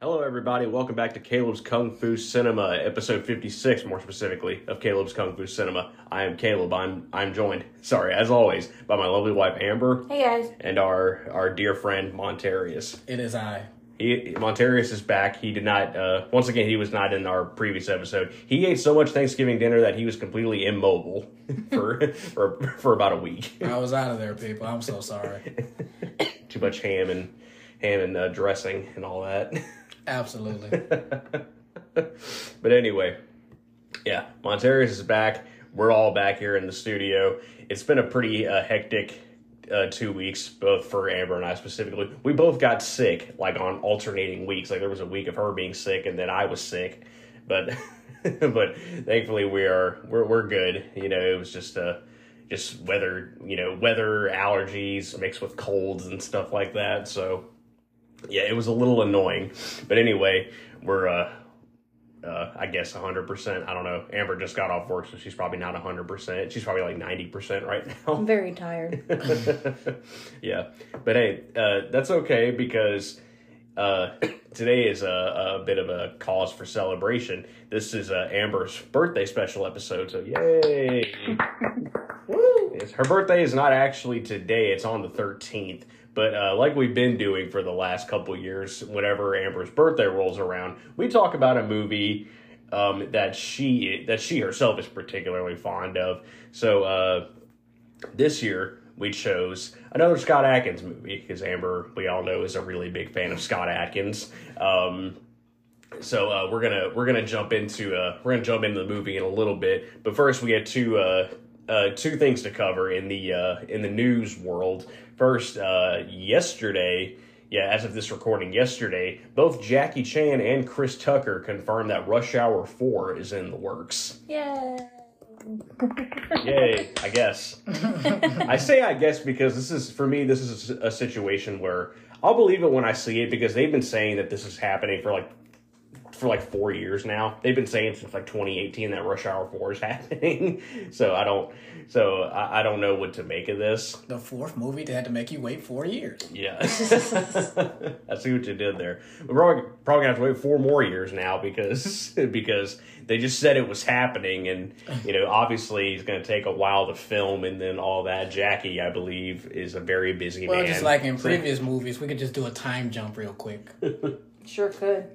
Hello, everybody. Welcome back to Caleb's Kung Fu Cinema, episode 56, more specifically, of Caleb's Kung Fu Cinema. I am Caleb. I'm I'm joined, sorry, as always, by my lovely wife Amber Hey guys. and our our dear friend Montarius. It is I. He Montarius is back. He did not. Uh, once again, he was not in our previous episode. He ate so much Thanksgiving dinner that he was completely immobile for for for about a week. I was out of there, people. I'm so sorry. Too much ham and ham and uh, dressing and all that. Absolutely. but anyway, yeah, Montarius is back. We're all back here in the studio. It's been a pretty uh, hectic uh, two weeks, both for Amber and I specifically. We both got sick, like on alternating weeks. Like there was a week of her being sick, and then I was sick. But but thankfully we are we're we're good. You know, it was just uh just weather, you know, weather allergies mixed with colds and stuff like that. So yeah, it was a little annoying. But anyway, we're uh uh, I guess 100%. I don't know. Amber just got off work, so she's probably not 100%. She's probably like 90% right now. I'm very tired. yeah. But hey, uh, that's okay because uh, today is a, a bit of a cause for celebration. This is uh, Amber's birthday special episode, so yay! Yes, her birthday is not actually today, it's on the 13th. But uh, like we've been doing for the last couple years, whenever Amber's birthday rolls around, we talk about a movie um, that she that she herself is particularly fond of. So uh, this year we chose another Scott Adkins movie because Amber, we all know, is a really big fan of Scott Adkins. Um, so uh, we're gonna we're gonna jump into uh, we're gonna jump into the movie in a little bit, but first we had two uh, uh, two things to cover in the uh, in the news world. First, uh, yesterday, yeah, as of this recording, yesterday, both Jackie Chan and Chris Tucker confirmed that Rush Hour Four is in the works. Yay. Yay, I guess. I say I guess because this is for me this is a situation where I'll believe it when I see it because they've been saying that this is happening for like for like 4 years now. They've been saying since like 2018 that Rush Hour 4 is happening. so I don't so I, I don't know what to make of this. the fourth movie, they had to make you wait four years. Yeah. I see what you did there. We're probably, probably gonna have to wait four more years now because because they just said it was happening and you know obviously it's gonna take a while to film and then all that. Jackie, I believe, is a very busy man. Well, man. just like in previous movies, we could just do a time jump real quick. Sure could.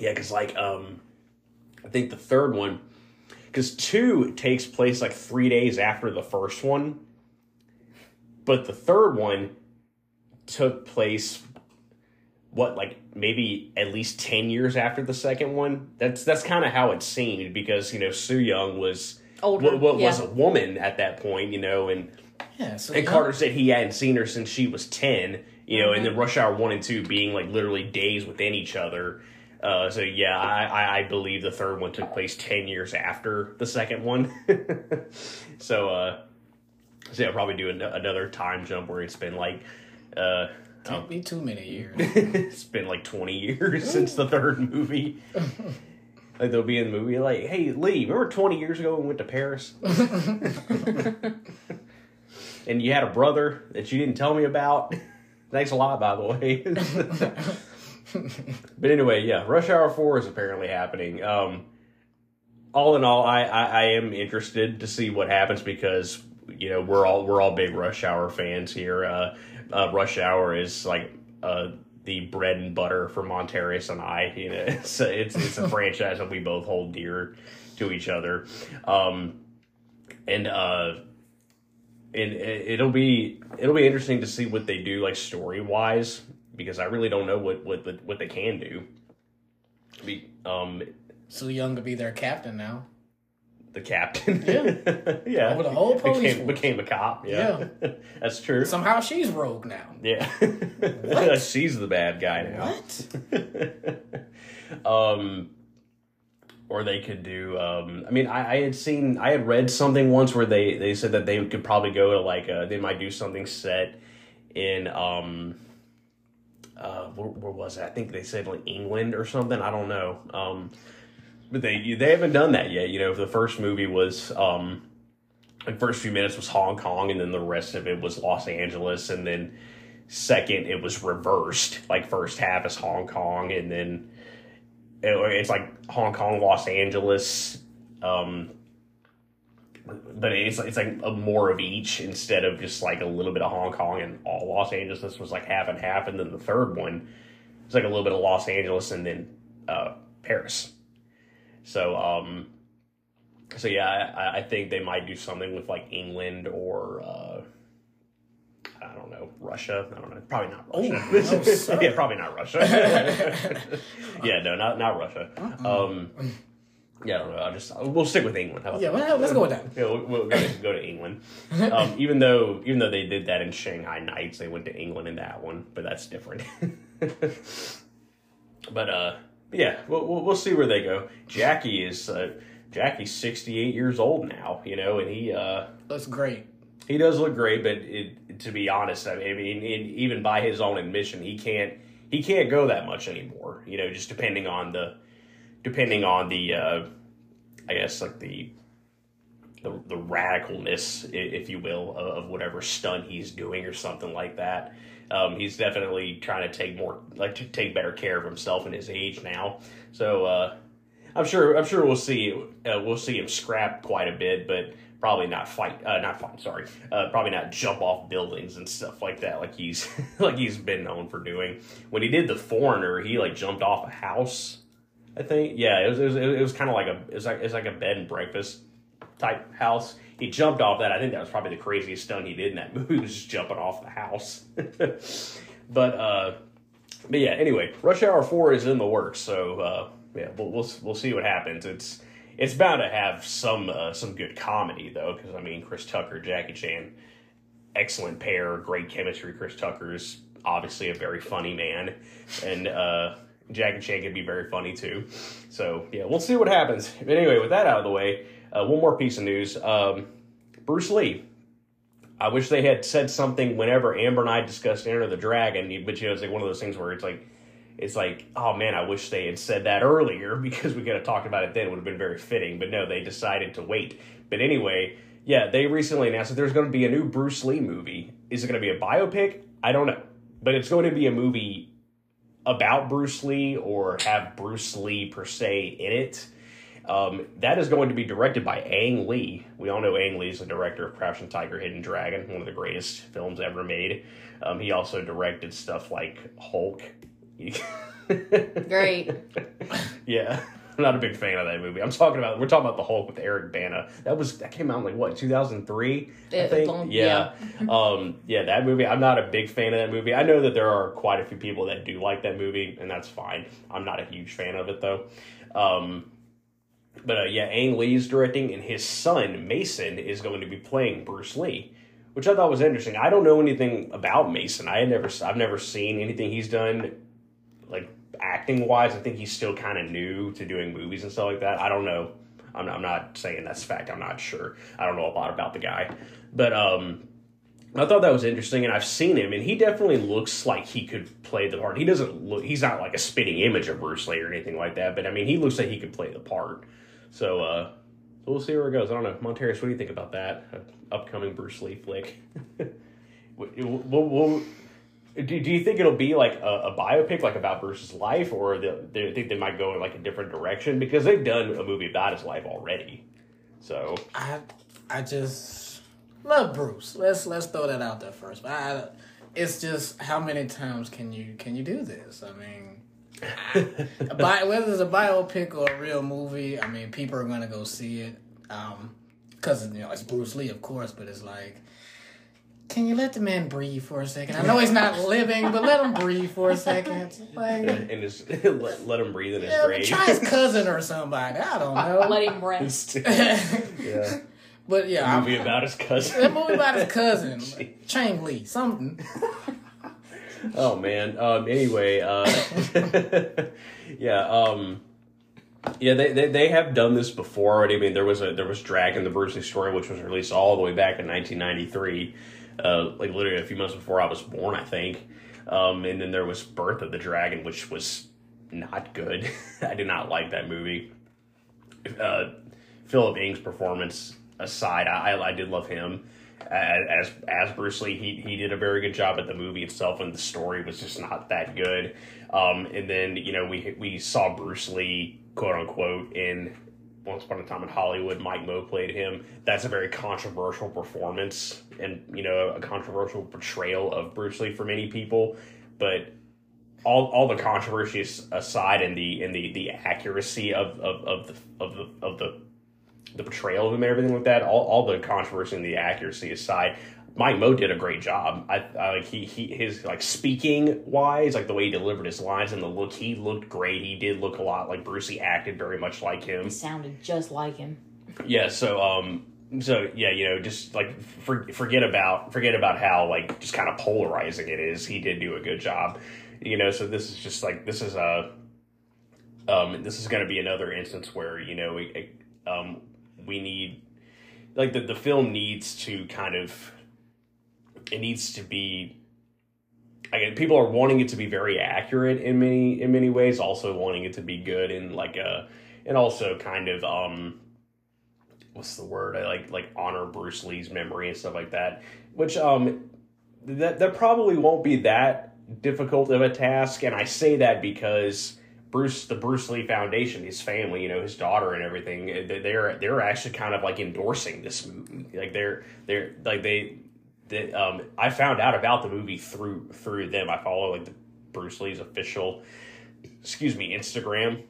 Yeah, because like um, I think the third one, because two takes place like three days after the first one, but the third one took place what like maybe at least 10 years after the second one? That's that's kind of how it seemed because you know Soo Yung was Older, wa- wa- was a woman at that point you know and Yeah, so and young- Carter said he hadn't seen her since she was 10, you know, and then Rush Hour 1 and 2 being like literally days within each other. Uh, so yeah, I, I, believe the third one took place 10 years after the second one. so, uh, so yeah, I'll probably do an- another time jump where it's been like, uh, Can't be too many years. it's been like 20 years since the third movie. Like they'll be in the movie like, hey Lee, remember 20 years ago when we went to Paris? and you had a brother that you didn't tell me about. Thanks a lot, by the way. But anyway, yeah, Rush Hour 4 is apparently happening. Um, all in all, I, I, I am interested to see what happens because you know we're all we're all big Rush Hour fans here. Uh, uh, Rush Hour is like uh, the bread and butter for Montarius and I. You know, it's a, it's it's a franchise that we both hold dear to each other, um, and uh, and it'll be it'll be interesting to see what they do like story wise because I really don't know what what the, what they can do. Be, um, Soo Yung to be their captain now. the captain. Yeah. yeah. Over the whole police became, force. became a cop. Yeah, that's true. Somehow she's rogue now. yeah, What? she's the bad guy now. What? um, or they could do. Um, I mean, I, I had seen, I had read something once where they they said that they could probably go to like, uh they might do something set in um, uh, where, where was it? I think they said like England or something. I don't know. Um, but they they haven't done that yet. You know, the first movie was um, the first few minutes was Hong Kong, and then the rest of it was Los Angeles, and then second it was reversed. Like first half is Hong Kong, and then it, it's like Hong Kong, Los Angeles. Um, but it's it's like a more of each instead of just like a little bit of Hong Kong and all Los Angeles. This was like half and half, and then the third one was like a little bit of Los Angeles and then uh, Paris. So um, so yeah, I, I think they might do something with like England or uh, I don't know Russia. I don't know. Probably not Russia. Oh, no, yeah, probably not Russia. yeah, no, not not Russia. Um, yeah, I don't know. I'll just we'll stick with England. How about Yeah, well, let's go with that. Yeah, we'll, we'll go, to, go to England. Um, even though even though they did that in Shanghai Nights, they went to England in that one, but that's different. but uh, yeah, we'll, we'll we'll see where they go. Jackie is uh, Jackie's sixty eight years old now, you know, and he uh, Looks great. he does look great, but it, to be honest, I mean, even by his own admission, he can't he can't go that much anymore. You know, just depending on the depending on the uh, I guess like the the, the radicalness, if you will, of, whatever stunt he's doing or something like that. Um, he's definitely trying to take more like to take better care of himself in his age now. So uh, I'm sure I'm sure we'll see uh, we'll see him scrap quite a bit, but probably not fight uh, not fight sorry uh, probably not jump off buildings and stuff like that like he's like he's been known for doing. When he did the Foreigner, he like jumped off a house. I think yeah, it was it was, it was kind of like a it was like it's like a bed and breakfast type house. He jumped off that. I think that was probably the craziest stunt he did in that movie was just jumping off the house. but uh, but yeah. Anyway, Rush Hour Four is in the works, so uh, yeah, we'll, we'll we'll see what happens. It's it's bound to have some uh, some good comedy though, because I mean Chris Tucker, Jackie Chan, excellent pair, great chemistry. Chris Tucker's obviously a very funny man, and uh, Jackie Chan can be very funny too. So yeah, we'll see what happens. But anyway, with that out of the way, uh, one more piece of news: um, Bruce Lee. I wish they had said something whenever Amber and I discussed Enter the Dragon, but you know, it's like one of those things where it's like, it's like, oh man, I wish they had said that earlier because we could have talked about it then. It would have been very fitting. But no, they decided to wait. But anyway, yeah, they recently announced that there's going to be a new Bruce Lee movie. Is it going to be a biopic? I don't know. But it's going to be a movie about Bruce Lee or have Bruce Lee per se in it. Um, that is going to be directed by Ang Lee. We all know Ang Lee is the director of Crouching Tiger, Hidden Dragon, one of the greatest films ever made. Um, he also directed stuff like Hulk. Great. yeah, I'm not a big fan of that movie. I'm talking about we're talking about the Hulk with Eric Bana. That was that came out in like what 2003. I think. long- yeah, um, yeah, that movie. I'm not a big fan of that movie. I know that there are quite a few people that do like that movie, and that's fine. I'm not a huge fan of it though. Um, but uh, yeah, Ang Lee's directing, and his son Mason is going to be playing Bruce Lee, which I thought was interesting. I don't know anything about Mason. I had never, I've never seen anything he's done, like acting wise. I think he's still kind of new to doing movies and stuff like that. I don't know. I'm not, I'm not saying that's fact. I'm not sure. I don't know a lot about the guy, but um, I thought that was interesting, and I've seen him, and he definitely looks like he could play the part. He doesn't look. He's not like a spitting image of Bruce Lee or anything like that, but I mean, he looks like he could play the part. So, uh, so we'll see where it goes. I don't know, Monterius. What do you think about that uh, upcoming Bruce Lee flick? What- what- what- do, do you think it'll be like a, a biopic, like about Bruce's life, or they, they think they might go in like a different direction because they've done a movie about his life already? So I I just love Bruce. Let's let's throw that out there first. But I, it's just how many times can you can you do this? I mean, a bi- whether it's a biopic or a real movie, I mean, people are gonna go see it. Um, because you know it's Bruce Lee, of course, but it's like. Can you let the man breathe for a second? I know he's not living, but let him breathe for a second. Like, and his let, let him breathe in his yeah, grave. try his cousin or somebody. I don't know. Let him rest. yeah, but yeah, movie I'm, about his cousin. that movie about his cousin, Chang Lee, something. Oh man. Um. Anyway. Uh. yeah. Um. Yeah. They, they they have done this before already. I mean, there was a there was Dragon the Bruce Lee story, which was released all the way back in 1993. Uh, like literally a few months before I was born, I think. Um. And then there was Birth of the Dragon, which was not good. I did not like that movie. uh, Philip Ng's performance aside, I, I did love him as as Bruce Lee. He he did a very good job at the movie itself, and the story was just not that good. Um, and then you know we we saw Bruce Lee quote unquote in once Upon a Time in Hollywood, Mike Moh played him. That's a very controversial performance and, you know, a controversial portrayal of Bruce Lee for many people. But all, all the controversy aside and the and the, the accuracy of, of, of the of the of the the portrayal of him and everything like that, all, all the controversy and the accuracy aside, Mike Moh did a great job. I, I like he he his like speaking wise, like the way he delivered his lines and the look, he looked great. He did look a lot like Bruce. He acted very much like him. He sounded just like him. Yeah. So um. So yeah, you know, just like for, forget about forget about how like just kind of polarizing it is. He did do a good job, you know. So this is just like this is a um this is going to be another instance where you know we um we need like the the film needs to kind of it needs to be again people are wanting it to be very accurate in many in many ways also wanting it to be good in like a and also kind of um what's the word I like like honor Bruce Lee's memory and stuff like that which um that that probably won't be that difficult of a task and I say that because Bruce, the Bruce Lee Foundation, his family, you know, his daughter and everything, they're they're actually kind of like endorsing this movie. Like they're they're like they that um, I found out about the movie through through them. I follow like the Bruce Lee's official, excuse me, Instagram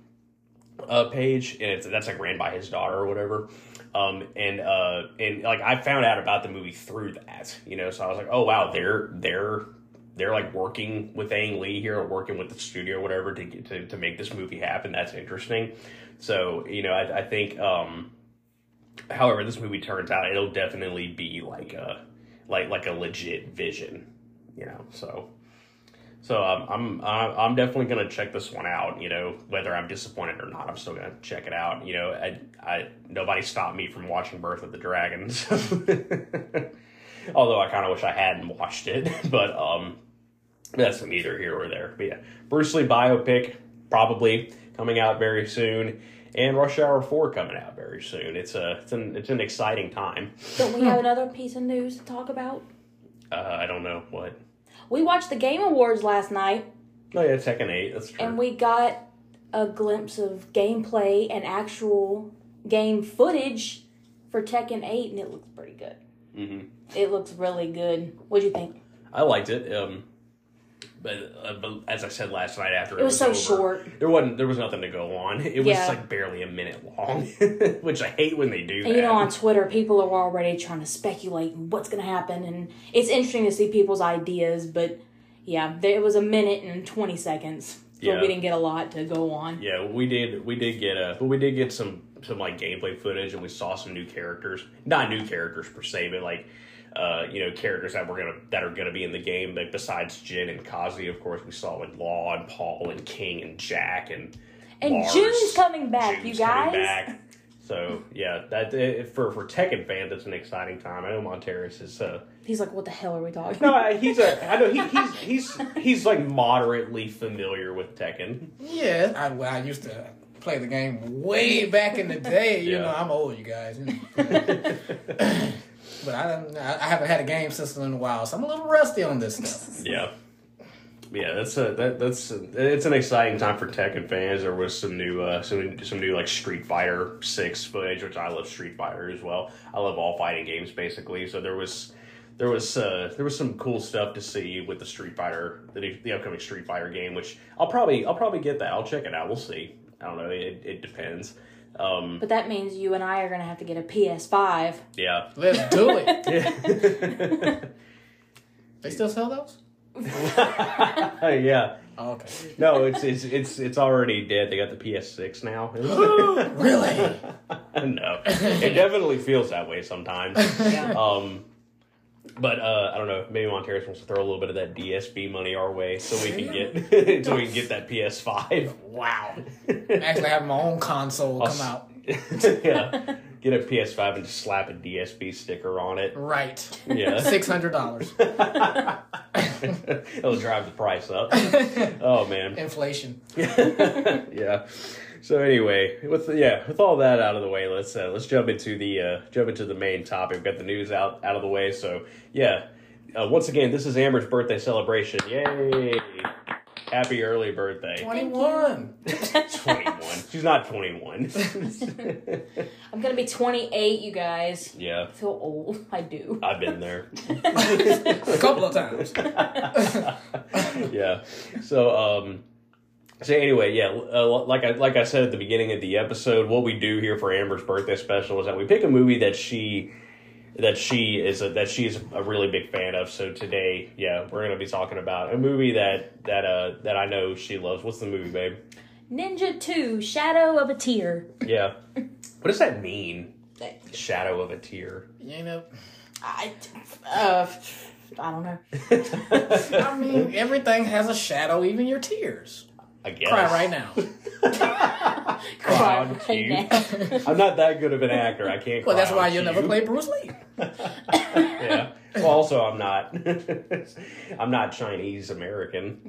uh, page, and it's that's like ran by his daughter or whatever. Um, and uh, and like I found out about the movie through that, you know. So I was like, oh wow, they're they're they're like working with Ang Lee here, or working with the studio, or whatever, to get to to make this movie happen. That's interesting. So you know, I, I think. Um, however, this movie turns out, it'll definitely be like a like like a legit vision, you know. So so um, I'm I'm definitely gonna check this one out. You know, whether I'm disappointed or not, I'm still gonna check it out. You know, I, I nobody stopped me from watching Birth of the Dragons. Although I kind of wish I hadn't watched it, but um, that's neither here or there. But yeah, Bruce Lee biopic probably coming out very soon, and Rush Hour Four coming out very soon. It's a it's an it's an exciting time. Don't we have another piece of news to talk about? Uh, I don't know what. We watched the Game Awards last night. Oh yeah, Tekken Eight. That's true. And we got a glimpse of gameplay and actual game footage for Tekken Eight, and it looks pretty good. Mm-hmm. It looks really good. What'd you think? I liked it. Um, but, uh, but as I said last night, after it, it was, so over, short, there wasn't there was nothing to go on. It was Yeah. like barely a minute long, which I hate when they do that. you know, on Twitter, people are already trying to speculate what's going to happen, and it's interesting to see people's ideas. But yeah, there it was a minute and twenty seconds, so Yeah. we didn't get a lot to go on. yeah, we did we did get a but we did get some some like gameplay footage, and we saw some new characters. Not new characters per se, but like. Uh, you know, characters that were gonna that are gonna be in the game. Like besides Jin and Kazi, of course, we saw like Law and Paul and King and Jack and And Lars. June's coming back, June's you guys. back. So yeah, that uh, for for Tekken fans, it's an exciting time. I know Montarius is. Uh, He's like, "What the hell are we talking?" no, I- he's a. I know he, he's he's he's like moderately familiar with Tekken. Yeah, I, well, I used to play the game way back in the day. You Yeah. know, I'm old, you guys. but I I haven't had a game system in a while, so I'm a little rusty on this stuff. Yeah, yeah. That's a that that's a, it's an exciting time for Tekken fans. There was some new uh some some new like Street Fighter Six footage, which I love Street Fighter as well. I love all fighting games basically. So there was. There was uh, there was some cool stuff to see with the Street Fighter, the, the upcoming Street Fighter game, which I'll probably I'll probably get that. I'll check it out. We'll see. I don't know. It, it depends. Um, But that means you and I are gonna have to get a PS5. yeah. Let's do it. They still sell those? yeah. Oh, okay. No, it's it's it's it's already dead. They got the PS6 now. really? no, it definitely feels that way sometimes. Yeah. Um, but uh, I don't know. Maybe Montarius wants to throw a little bit of that DSB money our way so we can get so we can get that PS5. Wow. Actually, have my own console come out. yeah, get a PS5 and just slap a DSB sticker on it. Right. Yeah, Six hundred dollars. it'll drive the price up. Oh man. Inflation. yeah. So anyway, with yeah, with all that out of the way, let's uh, let's jump into the uh, jump into the main topic. We've got the news out out of the way. So yeah, uh, once again, this is Amber's birthday celebration. Yay! Happy early birthday. 21. 21. She's not 21. I'm gonna be 28, you guys. yeah, I feel old. I do. I've been there. A couple of times. yeah. So um so anyway, yeah, uh, like I like I said at the beginning of the episode, what we do here for Amber's birthday special is that we pick a movie that she that she is a, that she's a really big fan of. So today, yeah, we're gonna be talking about a movie that that uh that I know she loves. What's the movie, babe? Ninja 2 Shadow of a Tear. Yeah. what does that mean? Shadow of a tear. You know, I, uh, I don't know. I mean, everything has a shadow, even your tears. I guess. Cry right now. Cry on right cue. now. I'm not that good of an actor. I can't. Well, cry that's why on you'll never play Bruce Lee. yeah. Well, also, I'm not. I'm not Chinese American.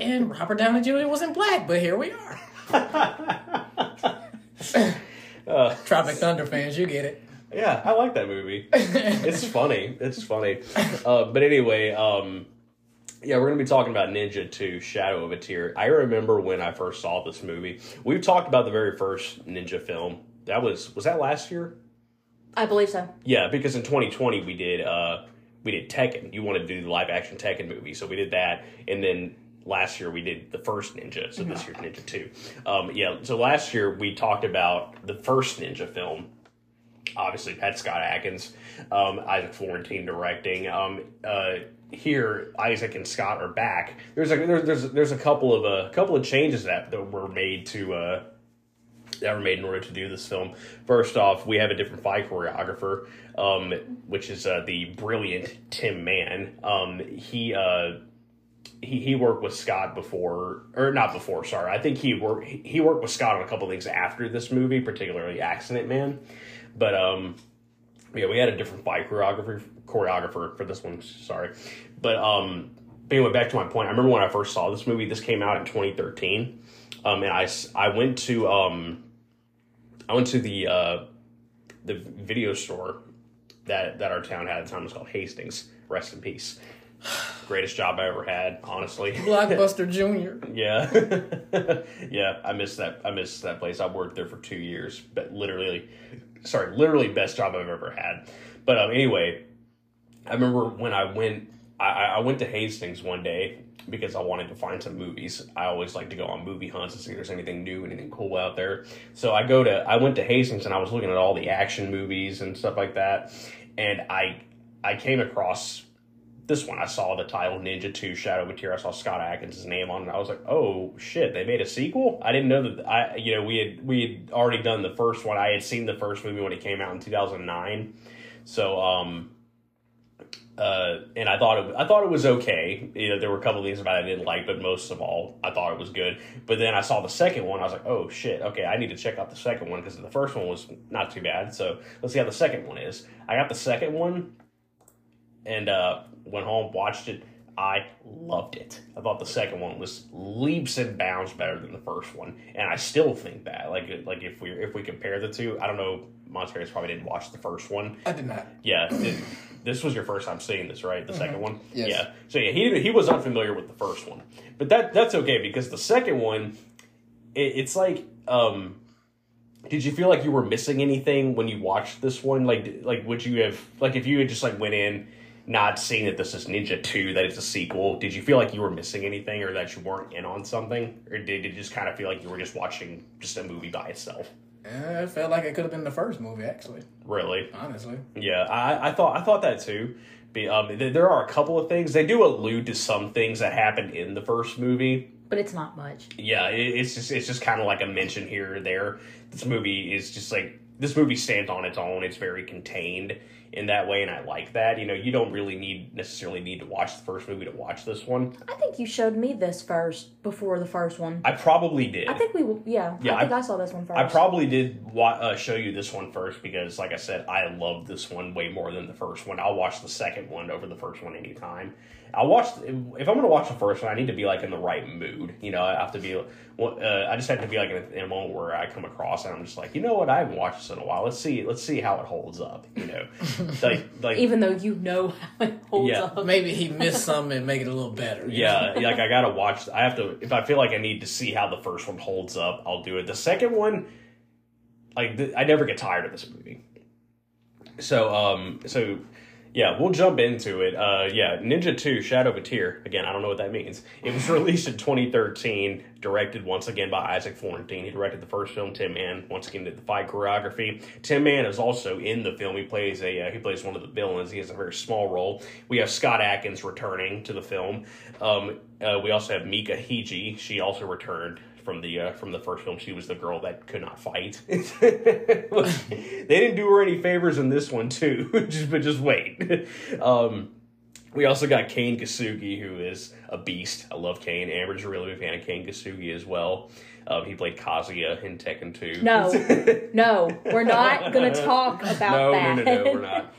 And Robert Downey Jr. wasn't black, but here we are. Uh, Tropic Thunder fans, you get it. yeah, I like that movie. It's funny. It's funny. Uh, but anyway, um, yeah, we're gonna be talking about Ninja Two: Shadow of a Tear. I remember when I first saw this movie. We've talked about the very first Ninja film. That was was that last year? I believe so. Yeah, because in 2020 we did uh we did Tekken. You wanted to do the live action Tekken movie, so we did that, and then last year we did the first Ninja. So this year's Ninja Two. Um, yeah, so last year we talked about the first Ninja film. Obviously, had Scott Adkins, um, Isaac Florentine directing. Um, uh, here, Isaac and Scott are back. There's a there's there's, there's a couple of a couple of changes that, that were made to. Uh, that were made in order to do this film. First off, we have a different fight choreographer, um, which is uh, the brilliant Tim Man. Um, he, uh, he he worked with Scott before, or not before. Sorry, I think he worked he worked with Scott on a couple things after this movie, particularly Accident Man. But um, yeah, we had a different fight choreographer choreographer for this one. Sorry, but um, anyway, back to my point. I remember when I first saw this movie. This came out in 2013, um, and I I went to um, I went to the uh, the video store that that our town had at the time. It was called Hastings. Rest in peace. Greatest job I ever had, honestly. Blockbuster Jr. Yeah, yeah. I miss that. I miss that place. I worked there for two years, but literally, sorry, literally best job I've ever had. But um, anyway, I remember when I went. I, I went to Hastings one day because I wanted to find some movies. I always like to go on movie hunts and see if there's anything new, anything cool out there. So I go to. I went to Hastings and I was looking at all the action movies and stuff like that, and I I came across this one, I saw the title Ninja 2 Shadow of a Tear. I saw Scott Adkins' name on it. I was like, oh shit, they made a sequel? I didn't know that. I, you know, we had, we had already done the first one. I had seen the first movie when it came out in 2009. So, um, uh, and I thought it, I thought it was okay. You know, there were a couple things about it I didn't like, but most of all, I thought it was good. But then I saw the second one. I was like, oh shit, okay, I need to check out the second one because the first one was not too bad. So let's see how the second one is. I got the second one, and uh, went home, watched it. I loved it. I thought the second one was leaps and bounds better than the first one, and I still think that. Like, like if we if we compare the two, I don't know. Montarius probably didn't watch the first one. I did not. Yeah, it- this was your first time seeing this, right? The second one. Yes. Yeah. So yeah, he he was unfamiliar with the first one, but that that's okay because the second one, it, it's like, um, did you feel like you were missing anything when you watched this one? Like, like would you have like if you had just like went in not seeing that this is Ninja Two, that it's a sequel? Did you feel like you were missing anything, or that you weren't in on something, or did it just kind of feel like you were just watching just a movie by itself? Uh, it felt like it could have been the first movie, actually. Really? Honestly. Yeah, I, I thought I thought that too. Be, um, th- there are a couple of things they do allude to some things that happened in the first movie. But it's not much. Yeah, it, it's just it's just kind of like a mention here or there. This movie is just like this movie stands on its own. It's very contained in that way, and I like that. You know, you don't really need necessarily need to watch the first movie to watch this one. I think you showed me this first before the first one. I probably did. I think we, yeah, Yeah, I think I- I, saw this one first. I probably did wa- uh, show you this one first because, like I said, I love this one way more than the first one. I'll watch the second one over the first one anytime. I'll watch if if I'm going to watch the first one. I need to be like in the right mood. You know, I have to be. well, Uh, I just have to be like in a, in a moment where I come across and I'm just like, you know what? I haven't watched this in a while. Let's see. Let's see how it holds up. You know, like like Even though you know how it holds Yeah. up. Maybe he missed something and make it a little better. you know? yeah, like I gotta watch. I have to if I feel like I need to see how the first one holds up, I'll do it. The second one, like th- I never get tired of this movie. So um, so yeah, we'll jump into it. Uh, yeah, Ninja Two: Shadow of a Tear. Again, I don't know what that means. It was released in 2013, directed once again by Isaac Florentine. He directed the first film. Tim Man once again did the fight choreography. Tim Man is also in the film. He plays a uh, he plays one of the villains. He has a very small role. We have Scott Adkins returning to the film. Um, uh, we also have Mika Hijii. She also returned from the uh, from the first film. She was the girl that could not fight. they didn't do her any favors in this one too. just but just wait. Um, we also got Kane Kosugi, who is a beast. I love Kane. Amber's a really big fan of Kane Kosugi as well. Um, he played Kazuya in Tekken 2. No, no, we're not going to talk about no, that. no, no, no, we're not.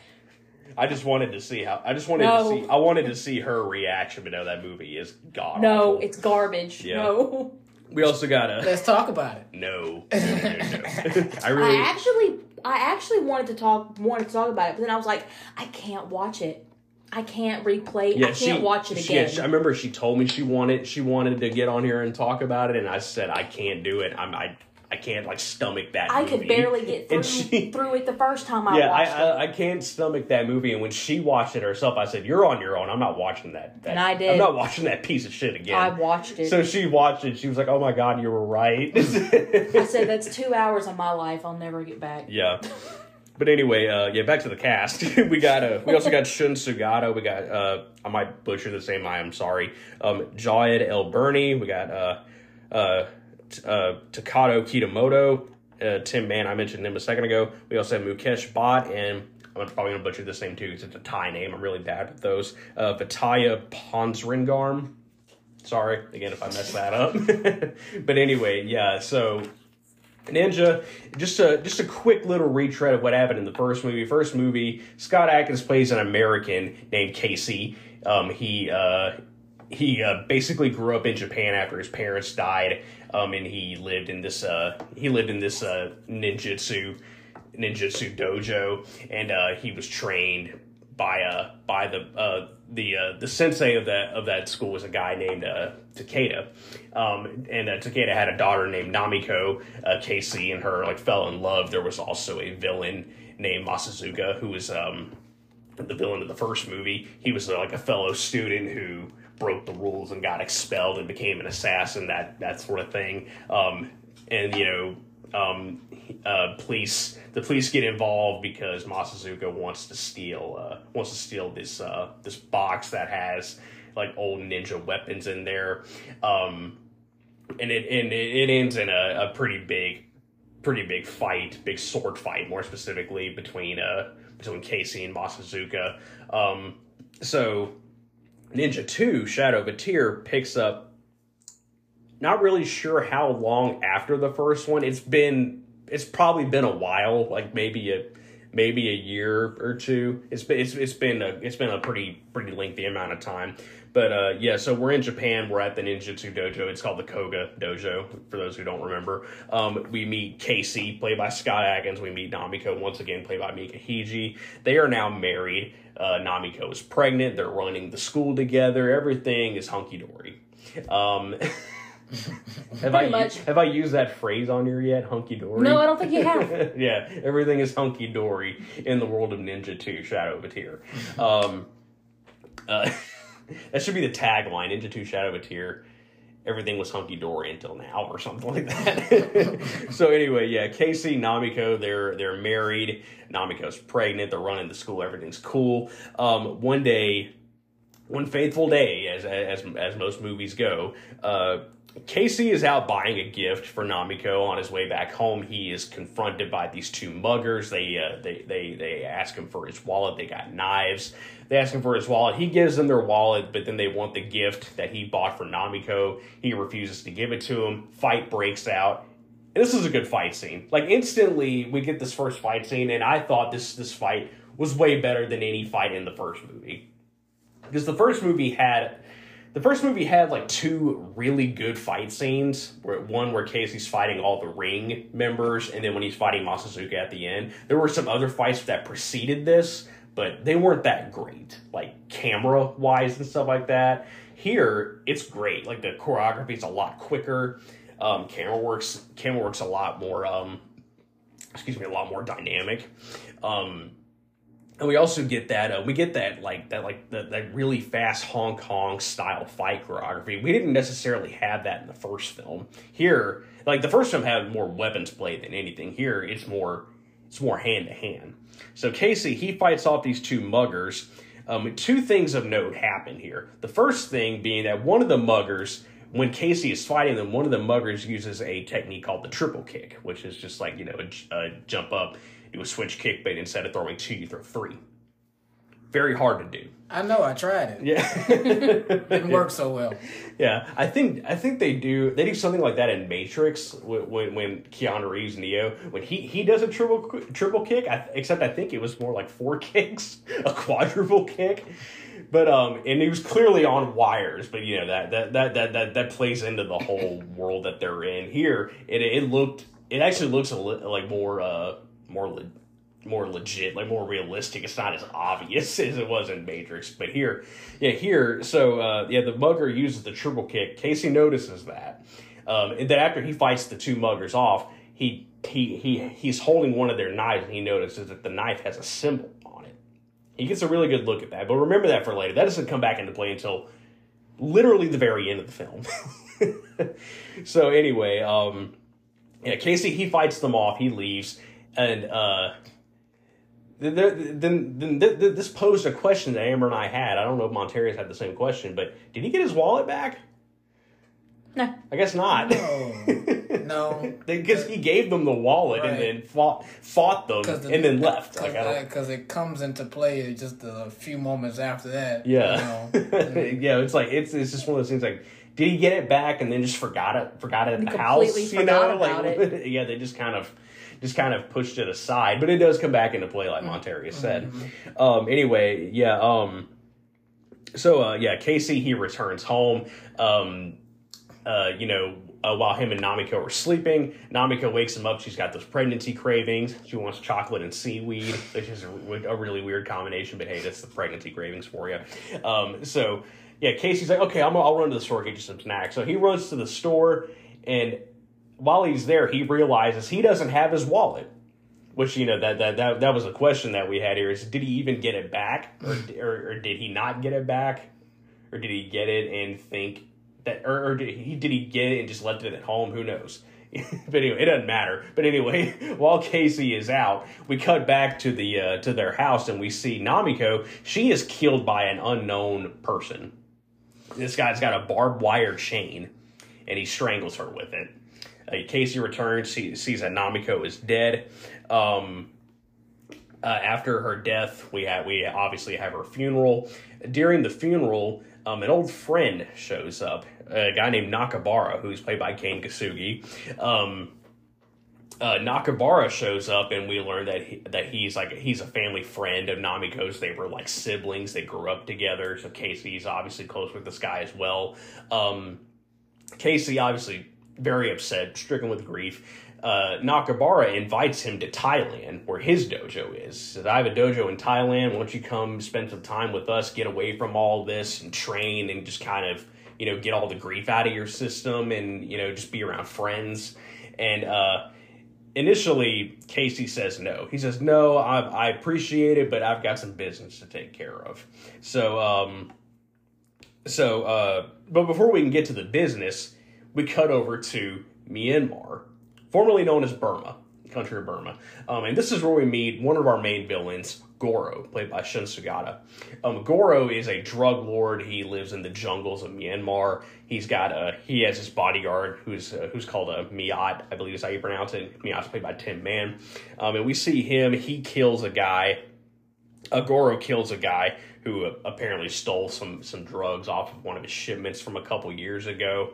I just wanted to see how. I just wanted No. to see. I wanted to see her reaction, but no, that movie is god. no, it's garbage. Yeah. No. We also got a Let's talk about it. no. no, no, no. I I really. actually, I actually wanted to talk, wanted to talk about it, but then I was like, I can't watch it. I can't replay. I can't she, watch it again. she- I remember she told me she wanted she wanted to get on here and talk about it, and I said I can't do it. I'm I I can't like stomach that. I movie. could barely get through she- through it the first time I yeah, I, watched it. I I can't stomach that movie. And when she watched it herself, I said, "You're on your own. I'm not watching that." that And I did. I'm not watching that piece of shit again. I watched it. So she watched it. She was like, "Oh my god, you were right." I said that's two hours of my life I'll never get back. Yeah. But anyway, uh, yeah, back to the cast. we got uh, we also got Shun Sugata. We got uh, I might butcher the same. I am sorry. Um, Jawed El Berni. We got uh, uh, uh, Takato Kitamoto. Uh, Tim Man. I mentioned him a second ago. We also have Mukesh Bhatt, and. I'm probably gonna butcher this name too because it's a Thai name. I'm really bad with those. Uh, Vithaya Pansringarm. Sorry again if I messed that up. but anyway, yeah. So Ninja, just a just a quick little retread of what happened in the first movie. First movie, Scott Adkins plays an American named Casey. Um, he uh, he uh, basically grew up in Japan after his parents died, um, and he lived in this uh, he lived in this uh, ninjutsu ninjutsu dojo, and uh, he was trained by uh by the uh the uh the sensei of that of that school was a guy named Takeda. Um and Takeda had a daughter named Namiko Casey and her like fell in love. There was also a villain named Masazuka who was um the villain of the first movie. He was like a fellow student who broke the rules and got expelled and became an assassin, that that sort of thing. Um, and you know, um, uh, police the police get involved because Masazuka wants to steal uh, wants to steal this uh, this box that has like old ninja weapons in there. Um, and it and it, ends in a, a pretty big pretty big fight, big sword fight, more specifically between uh between Casey and Masazuka. Um, so Ninja Two: Shadow of a Tear picks up. Not really sure how long after the first one. It's been it's probably been a while, like maybe a maybe a year or two. It's been it's, it's been a it's been a pretty pretty lengthy amount of time. But uh, yeah, so we're in Japan. We're at the ninjutsu dojo. It's called the Koga Dojo. For those who don't remember, um, we meet Casey, played by Scott Adkins. We meet Namiko once again, played by Mika Hijii. They are now married. Uh, Namiko is pregnant. They're running the school together. Everything is hunky dory. Um, have I much. have I used that phrase on here yet? Hunky dory. No, I don't think you have. yeah, everything is hunky dory in the world of Ninja 2 Shadow of a Tear. Um, uh, that should be the tagline Ninja 2 Shadow of a Tear. Everything was hunky dory until now, or something like that. so anyway, yeah, Casey, Namiko, they're they're married. Namiko's pregnant. They're running the school. Everything's cool. Um, one day, one faithful day, as as as most movies go, uh, Casey is out buying a gift for Namiko on his way back home. He is confronted by these two muggers. They uh, they they they ask him for his wallet. They got knives. They ask him for his wallet. He gives them their wallet, but then they want the gift that he bought for Namiko. He refuses to give it to him. Fight breaks out. And this is a good fight scene. Like instantly, we get this first fight scene, and I thought this this fight was way better than any fight in the first movie because the first movie had the first movie had like two really good fight scenes. One where Casey's fighting all the ring members, and then when he's fighting Masazuka at the end. There were some other fights that preceded this, but they weren't that great, like camera wise and stuff like that. Here, it's great. Like the choreography is a lot quicker. Um, camera works camera works a lot more. Um, excuse me, a lot more dynamic. Um, and we also get that uh, we get that like that like the, that really fast Hong Kong style fight choreography. We didn't necessarily have that in the first film. Here, like the first film had more weapons play than anything. Here, it's more it's more hand to hand. So Casey he fights off these two muggers. Um, two things of note happen here. The first thing being that one of the muggers, when Casey is fighting them, one of the muggers uses a technique called the triple kick, which is just like you know a, a jump up do a switch kick, but instead of throwing two, you throw three. Very hard to do. I know. I tried it. Yeah, Didn't work so well. yeah. I think I think they do they do something like that in Matrix when when, when Keanu Reeves Neo when he he does a triple triple kick. I, except I think it was more like four kicks, a quadruple kick. But um, and he was clearly on wires. But you know that that that that that, that plays into the whole world that they're in. Here, it it looked it actually looks a li- like more uh more le- more legit, like more realistic. It's not as obvious as it was in Matrix, but here, yeah, here. So uh, yeah, the mugger uses the triple kick. Casey notices that, um, and then after he fights the two muggers off, he he he he's holding one of their knives, and he notices that the knife has a symbol on it. He gets a really good look at that, but remember that for later. That doesn't come back into play until literally the very end of the film. so anyway, um, yeah, Casey he fights them off. He leaves and uh, then, then, then this posed a question that Amber and I had. I don't know if Monterius had the same question, but did he get his wallet back? No. I guess not. No, no, because he gave them the wallet and then fought fought them the- and then left. Like because it comes into play just a few moments after that. Yeah, you know. yeah. It's like it's it's just one of those things. Like, did he get it back and then just forgot it? Forgot it at the house. Completely You know, forgot like it. yeah, they just kind of just kind of pushed it aside. But it does come back into play, Mm-hmm. like Monterius said. Um. Anyway, yeah. Um. So uh, yeah, Casey he returns home. Um. Uh. You know. Uh, while him and Namiko are sleeping, Namiko wakes him up. She's got those pregnancy cravings. She wants chocolate and seaweed, which is a, a really weird combination. But hey, that's the pregnancy cravings for you. Um, so yeah, Casey's like, okay, I'm, I'll run to the store get you some snacks. So he runs to the store, and while he's there, he realizes he doesn't have his wallet. Which you know that that that, that was a question that we had here: is did he even get it back, or, or, or did he not get it back, or did he get it and think that, or, or did he did he get it and just left it at home? Who knows? but anyway, it doesn't matter. But anyway, while Casey is out, we cut back to the uh, to their house and we see Namiko. She is killed by an unknown person. This guy's got a barbed wire chain, and he strangles her with it. Uh, Casey returns, see, sees that Namiko is dead. Um, uh, after her death, we have we obviously have her funeral. During the funeral, um, an old friend shows up, a guy named Nakabara, who's played by Kane Kosugi. Um, uh, Nakabara shows up, and we learn that he, that he's like he's a family friend of Namiko's. They were like siblings. They grew up together. So Casey's obviously close with this guy as well. Um, Casey obviously very upset, stricken with grief. Uh, Nakabara invites him to Thailand, where his dojo is. Says, I have a dojo in Thailand. Why don't you come spend some time with us, get away from all this, and train, and just kind of, you know, get all the grief out of your system, and you know, just be around friends. And uh, initially, Casey says no. He says, "No, I, I appreciate it, but I've got some business to take care of." So, um, so, uh, but before we can get to the business, we cut over to Myanmar, formerly known as Burma. country of Burma. Um, and this is where we meet one of our main villains, Goro, played by Shun Sugata. Um, Goro is a drug lord. He lives in the jungles of Myanmar. He's got a he has his bodyguard who's uh, who's called a Myat, I believe is how you pronounce it. Myat's played by Tim Man. Um, and we see him. He kills a guy. Uh, Goro kills a guy who uh, apparently stole some some drugs off of one of his shipments from a couple years ago.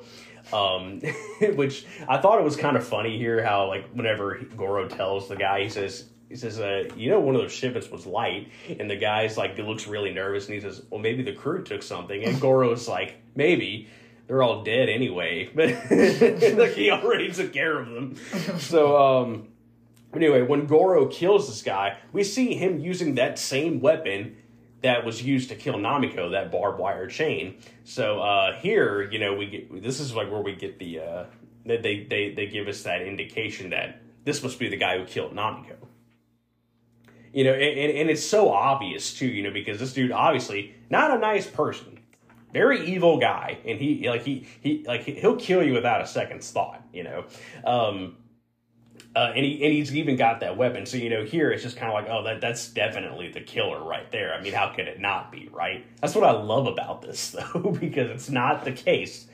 Um, which I thought it was kind of funny here how like whenever Goro tells the guy, he says he says, uh, you know, one of those shipments was light, and the guy's like, looks really nervous, and he says, well, maybe the crew took something, and Goro's like, maybe. They're all dead anyway, but like he already took care of them. So, um, anyway, when Goro kills this guy, we see him using that same weapon that was used to kill Namiko, that barbed wire chain. So uh, here, you know, we get this is like where we get the uh, they they they give us that indication that this must be the guy who killed Namiko. You know, and, and it's so obvious too, you know, because this dude obviously not a nice person, very evil guy, and he like he he like he'll kill you without a second's thought, you know. Um, uh, and he and he's even got that weapon. So you know, here it's just kind of like, oh, that that's definitely the killer right there. I mean, how could it not be, right? That's what I love about this though, because it's not the case.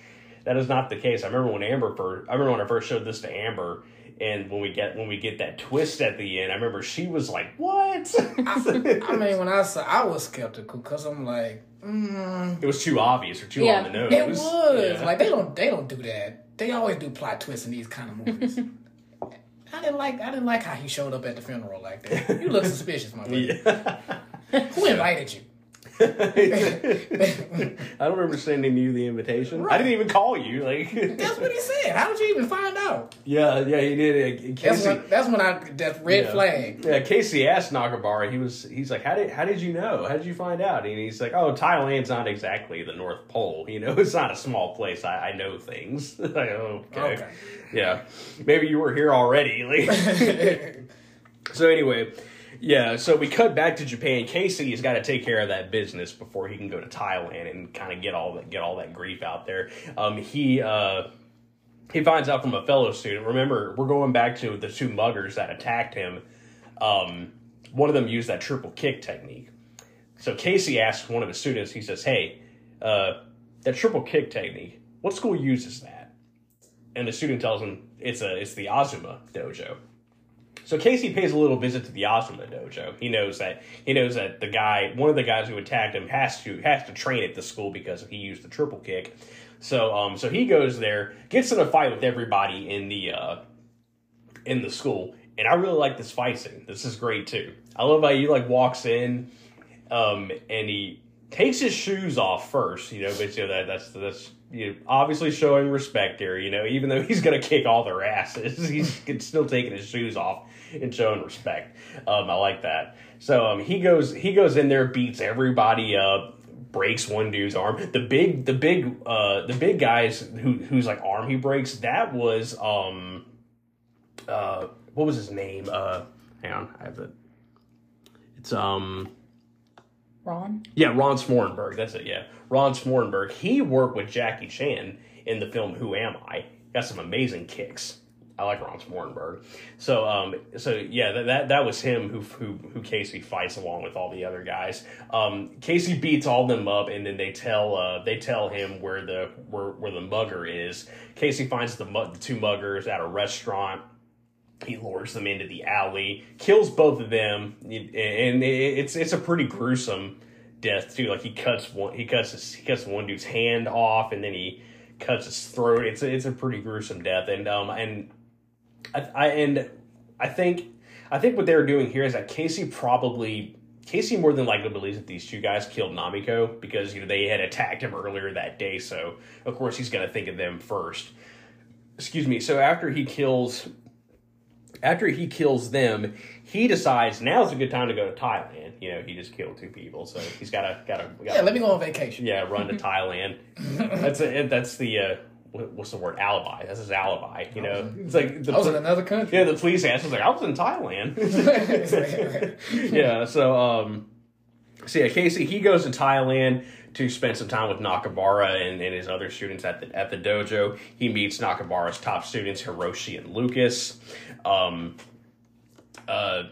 That is not the case. I remember when Amber first. I remember when I first showed this to Amber, and when we get when we get that twist at the end, I remember she was like, "What?" I mean, when I saw, I was skeptical because I'm like, mm, it was too obvious or too Yeah, on the nose. it was Yeah. like they don't they don't do that. They always do plot twists in these kind of movies. I didn't like I didn't like how he showed up at the funeral like that. You look suspicious, my buddy. Yeah. Who invited you? I don't remember sending you the invitation. I didn't even call you. Like, That's what he said. How did you even find out? yeah, yeah, he did. Uh, That's when that's when I red Yeah. flag. Yeah, Casey asked Nakabara. He was, he's like, how did, how did you know? How did you find out? And he's like, oh, Thailand's not exactly the North Pole. You know, it's not a small place. I, I know things. like, okay. Okay. yeah, maybe you were here already. Like, so anyway, yeah. So we cut back to Japan. Casey has got to take care of that business before he can go to Thailand and kind of get all that, get all that grief out there. Um, he, uh, he finds out from a fellow student. Remember, we're going back to the two muggers that attacked him. Um, one of them used that triple kick technique. So Casey asks one of his students, he says, Hey, uh, that triple kick technique, what school uses that? And the student tells him it's a it's the Azuma dojo. So Casey pays a little visit to the Azuma dojo. He knows that he knows that the guy, one of the guys who attacked him, has to has to train at the school because he used the triple kick. So um so he goes there, gets in a fight with everybody in the uh in the school, and I really like this fight scene. This is great too. I love how he like walks in, um, and he takes his shoes off first. You know, but you know that that's that's you know, obviously showing respect here. You know, even though he's gonna kick all their asses, he's still taking his shoes off and showing respect. Um, I like that. So um, he goes he goes in there, beats everybody up. Breaks one dude's arm. The big, the big, uh, the big guys who whose like arm he breaks. That was um, uh, what was his name? Uh, hang on, I have it. It's um, Ron? yeah, Ron Smorenberg. That's it. Yeah, Ron Smorenberg. He worked with Jackie Chan in the film Who Am I? Got some amazing kicks. I like Ron Smorenberg. So, um, so yeah, that, that that was him who who who Casey fights along with all the other guys. Um, Casey beats all them up, and then they tell uh, they tell him where the where where the mugger is. Casey finds the, the two muggers at a restaurant he lures them into the alley, kills both of them, and it's it's a pretty gruesome death too. Like he cuts one, he cuts his, he cuts one dude's hand off, and then he cuts his throat. It's a, it's a pretty gruesome death, and um and I, I and I think I think what they're doing here is that Casey probably. Casey more than likely believes that these two guys killed Namiko because you know they had attacked him earlier that day, so of course he's going to think of them first. Excuse me. So after he kills after he kills them, he decides now's a good time to go to Thailand. You know, he just killed two people, so he's got to got to Yeah, let me go on vacation. yeah run to Thailand. That's a, that's the uh, what's the word alibi? That's his alibi. You know, it's like the I was in another country. yeah the police asked. Was like, I was in Thailand. yeah. So um, so yeah, Casey he goes to Thailand to spend some time with Nakabara and, and his other students at the at the dojo. He meets Nakabara's top students Hiroshi and Lucas. Um, uh,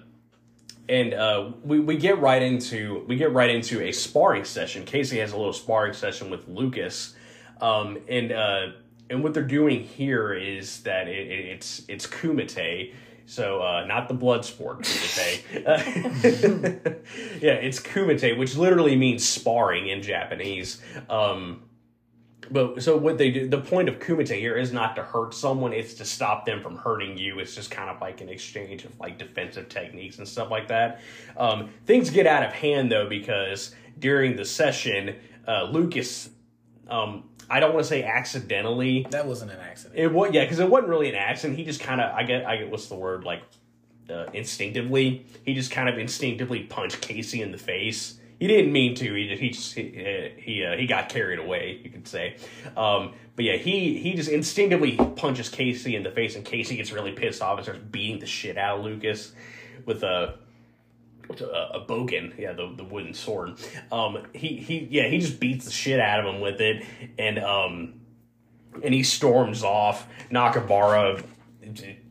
and uh, we we get right into we get right into a sparring session. Casey has a little sparring session with Lucas, um, and uh, and what they're doing here is that it, it, it's it's kumite. So uh, not the blood sport kumite. Yeah, it's kumite, which literally means sparring in Japanese. Um, but so what they do, the point of kumite here is not to hurt someone; it's to stop them from hurting you. It's just kind of like an exchange of like defensive techniques and stuff like that. Um, things get out of hand though because during the session, uh, Lucas, um, I don't want to say accidentally. That wasn't an accident. It was yeah, because it wasn't really an accident. He just kind of I get I get what's the word like uh, instinctively. He just kind of instinctively punched Casey in the face. He didn't mean to. He just, he just, he uh, he, uh, he got carried away. You could say, um, but yeah, he he just instinctively punches Casey in the face, and Casey gets really pissed off and starts beating the shit out of Lucas with a a, a bokken, yeah, the, the wooden sword. Um, he he yeah, he just beats the shit out of him with it, and um, and he storms off. Nakabara,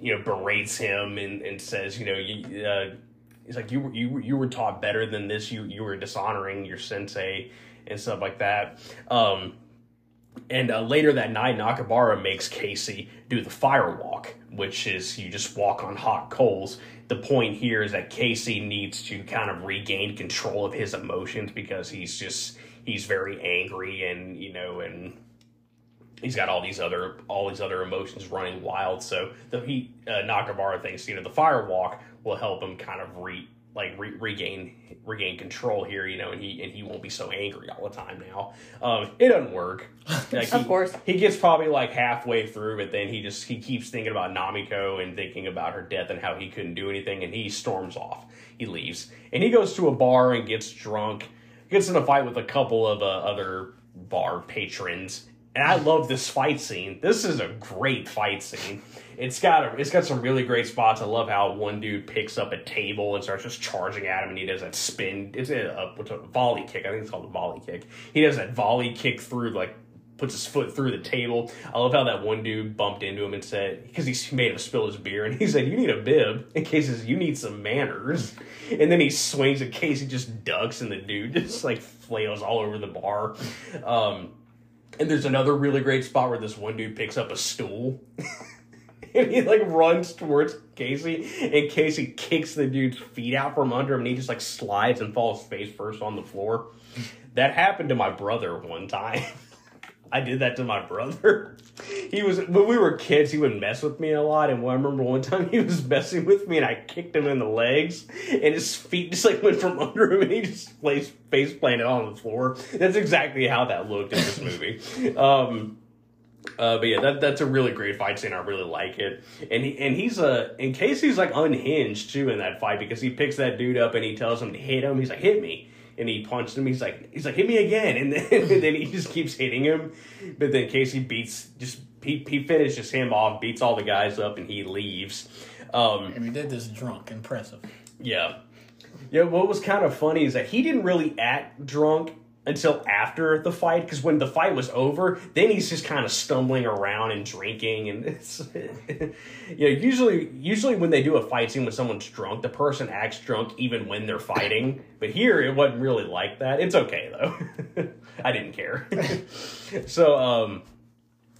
you know, berates him and, and says, you know, you, uh, he's like, you were you you were taught better than this. You you were dishonoring your sensei and stuff like that. Um, and uh, later that night, Nakabara makes Casey do the fire walk, which is you just walk on hot coals. The point here is that Casey needs to kind of regain control of his emotions because he's just he's very angry and you know and he's got all these other all these other emotions running wild. So the he uh, Nakabara thinks you know the fire walk will help him kind of re like re- regain regain control here, you know, and he and he won't be so angry all the time now. Um, it doesn't work. Like, Of he- course. he gets probably like halfway through, but then he just he keeps thinking about Namiko and thinking about her death and how he couldn't do anything, and he storms off. He leaves and he goes to a bar and gets drunk. Gets in a fight with a couple of uh, other bar patrons, and I love this fight scene. This is a great fight scene. It's got a, it's got some really great spots. I love how one dude picks up a table and starts just charging at him, and he does that spin. It's a, a, what's a volley kick. I think it's called a volley kick. He does that volley kick through like puts his foot through the table. I love how that one dude bumped into him and said, because he made him spill his beer, and he said, You need a bib. In case says, You need some manners. And then he swings in case he just ducks, and the dude just like flails all over the bar. Um, and there's another really great spot where this one dude picks up a stool. and he like runs towards Casey, and Casey kicks the dude's feet out from under him, and he just like slides and falls face first on the floor. That happened to my brother one time. I did that to my brother. He was when we were kids. He would mess with me a lot, and I remember one time he was messing with me, and I kicked him in the legs, and his feet just like went from under him, and he just face face planted on the floor. That's exactly how that looked in this movie. Um, uh, but yeah, that that's a really great fight scene. I really like it, and he and he's uh, in case he's like unhinged too in that fight because he picks that dude up and he tells him to hit him. He's like, hit me. And he punched him. He's like, he's like, hit me again, and then, and then he just keeps hitting him. But then Casey beats just he he finishes him off, beats all the guys up, and he leaves. Um, And he did this drunk. Impressive. yeah. Yeah, what was kind of funny is that he didn't really act drunk until after the fight because when the fight was over, then he's just kind of stumbling around and drinking and it's yeah, usually usually when they do a fight scene when someone's drunk, the person acts drunk even when they're fighting. But here it wasn't really like that. It's okay though. I didn't care. so um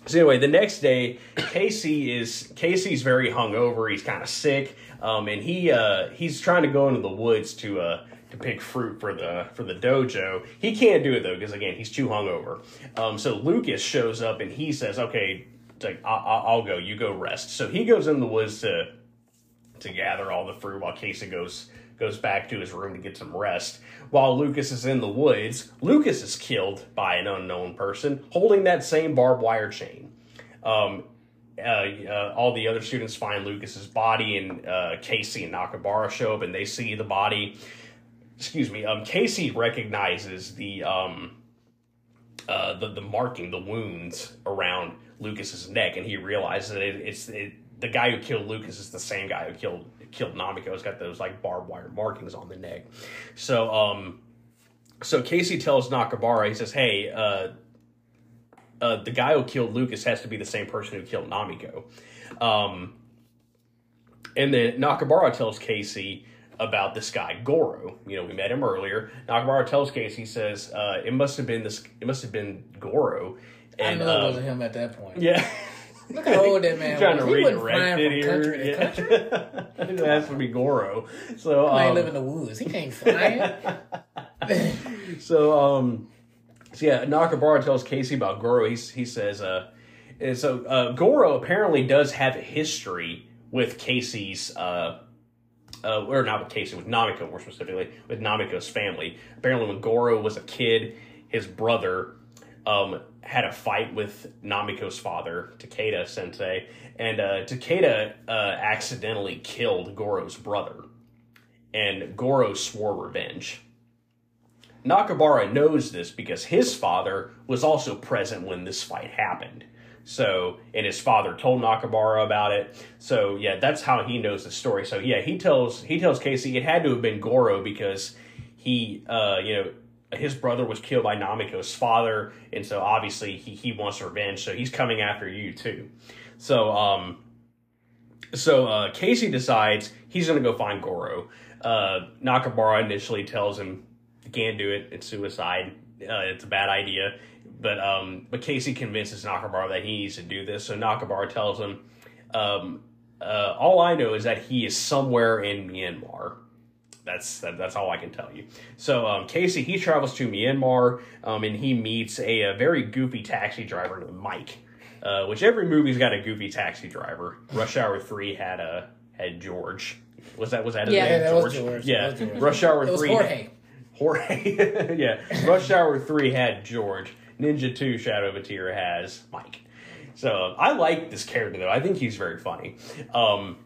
so anyway, the next day, Casey is Casey's very hungover. He's kind of sick, um, and he uh, he's trying to go into the woods to uh, to pick fruit for the for the dojo. He can't do it though because again he's too hungover. Um, so Lucas shows up and he says, "Okay, like I- I- I'll go. You go rest." So he goes in the woods to to gather all the fruit while Casey goes goes back to his room to get some rest. While Lucas is in the woods, Lucas is killed by an unknown person holding that same barbed wire chain. Um, uh, uh, all the other students find Lucas's body, and uh, Casey and Nakabara show up, and they see the body. Excuse me. Um, Casey recognizes the um, uh, the the marking, the wounds around Lucas's neck, and he realizes that it, it's it, the guy who killed Lucas is the same guy who killed killed Namiko. It's got those like barbed wire markings on the neck. So um, so Casey tells Nakabara, he says, "Hey, uh, uh, the guy who killed Lucas has to be the same person who killed Namiko." Um, and then Nakabara tells Casey about this guy Goro. You know, we met him earlier. Nakabara tells Casey, he says, uh, "It must have been this. It must have been Goro." I And knew it um, wasn't him at that point. yeah. Look how old that man Trying was. to He wasn't flying it from country to here. country. Yeah. it has to be Goro. So ain't um, live in the woods. He ain't flying. So um, so yeah, Nakabara tells Casey about Goro. He he says uh, and so uh, Goro apparently does have a history with Casey's uh. Uh, or not with Casey, with Namiko more specifically, with Namiko's family. Apparently, when Goro was a kid, his brother um, had a fight with Namiko's father, Takeda Sensei, and uh, Takeda uh, accidentally killed Goro's brother, and Goro swore revenge. Nakabara knows this because his father was also present when this fight happened. So, and his father told Nakabara about it. So, yeah, that's how he knows the story. So, yeah, he tells he tells Casey it had to have been Goro because he, uh, you know, his brother was killed by Namiko's father, and so obviously he he wants revenge. So he's coming after you too. So, um, so uh, Casey decides he's to go find Goro. Uh, Nakabara initially tells him, "You can't do it. It's suicide. Uh, it's a bad idea." But um, but Casey convinces Nakabara that he needs to do this. So Nakabara tells him, um, uh, "All I know is that he is somewhere in Myanmar." That's that, that's all I can tell you. So um, Casey he travels to Myanmar um, and he meets a, a very goofy taxi driver named Mike. Uh, which every movie's got a goofy taxi driver. Rush Hour Three had a had George. Was that was that his Yeah. name? Yeah, that was George. Yeah, That George. Rush Hour It was Three. Jorge. Jorge. yeah, Rush Hour Three had George. Ninja Two Shadow of a Tear has Mike. So I like this character though. I think he's very funny. Um,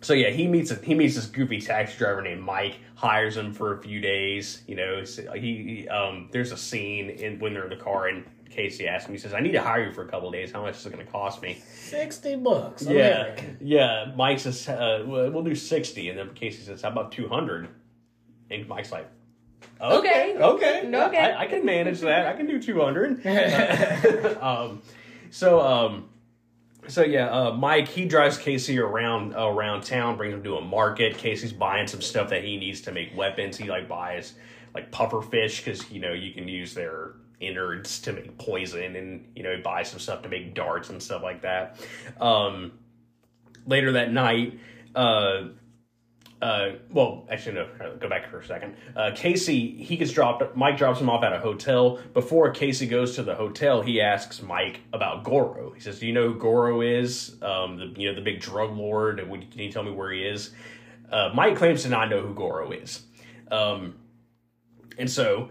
so yeah, he meets a, he meets this goofy taxi driver named Mike. Hires him for a few days. You know, he, he um, there's a scene in when they're in the car and Casey asks him. He says, "I need to hire you for a couple of days. How much is it going to cost me?" Sixty bucks. Yeah, yeah. Mike says, uh, "We'll do 60. and then Casey says, "How about two hundred? And Mike's like, "Okay, Okay. okay, Okay. I, I can manage that. I can do two hundred. um, so, um, so yeah, uh, Mike he drives Casey around around town, brings him to a market. Casey's buying some stuff that he needs to make weapons. He like buys like puffer fish because you know you can use their innards to make poison, and you know he buys some stuff to make darts and stuff like that. Um, later that night, uh, uh, well, actually, no, uh, go back for a second. Uh, Casey, he gets dropped, Mike drops him off at a hotel. Before Casey goes to the hotel, he asks Mike about Goro. He says, Do you know who Goro is? Um, the, you know, the big drug lord. Can you tell me where he is? Uh, Mike claims to not know who Goro is. Um, and so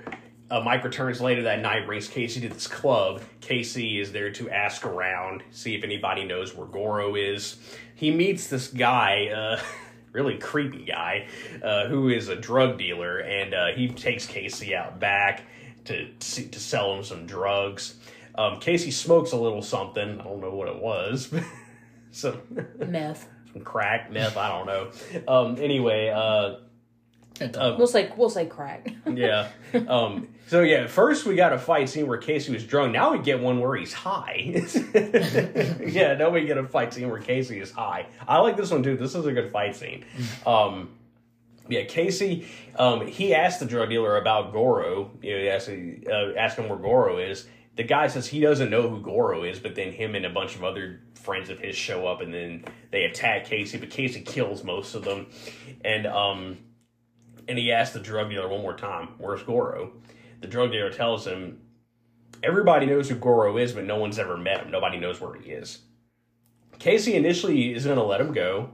uh, Mike returns later that night, brings Casey to this club. Casey is there to ask around, see if anybody knows where Goro is. He meets this guy, uh, really creepy guy, uh, who is a drug dealer, and uh, he takes Casey out back to to sell him some drugs. Um, Casey smokes a little something. I don't know what it was. some Meth. some crack, meth. I don't know. Um, anyway, uh, We'll say we'll say crack. yeah. Um, so yeah, first we got a fight scene where Casey was drunk. Now we get one where he's high. yeah, now we get a fight scene where Casey is high. I like this one too. This is a good fight scene. Um, yeah, Casey. Um, he asked the drug dealer about Goro. You know, he asked, uh, asked him where Goro is. The guy says he doesn't know who Goro is, but then him and a bunch of other friends of his show up, and then they attack Casey. But Casey kills most of them, and um, and he asks the drug dealer one more time, "Where's Goro?" The drug dealer tells him, "Everybody knows who Goro is, but no one's ever met him. Nobody knows where he is." Casey initially is going to let him go,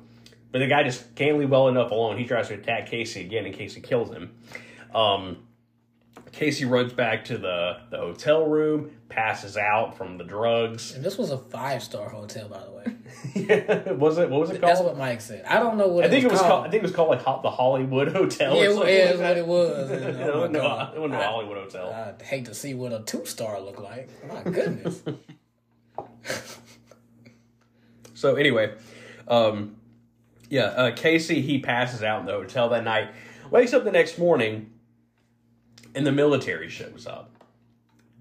but the guy just can't leave well enough alone. He tries to attack Casey again, and Casey kills him. Um, Casey runs back to the, the hotel room, passes out from the drugs. And this was a five star hotel, by the way. yeah, was it? What was it called? That's what Mike said. I don't know what I think it was called. called. I think it was called like the Hollywood Hotel. yeah, or it, something yeah, like that's what it was. And, oh no, God. it wasn't I- Hollywood Hotel. I'd hate to see what a two star look like. My goodness. So anyway, um, yeah, uh, Casey he passes out in the hotel that night. Wakes up the next morning, and the military shows up.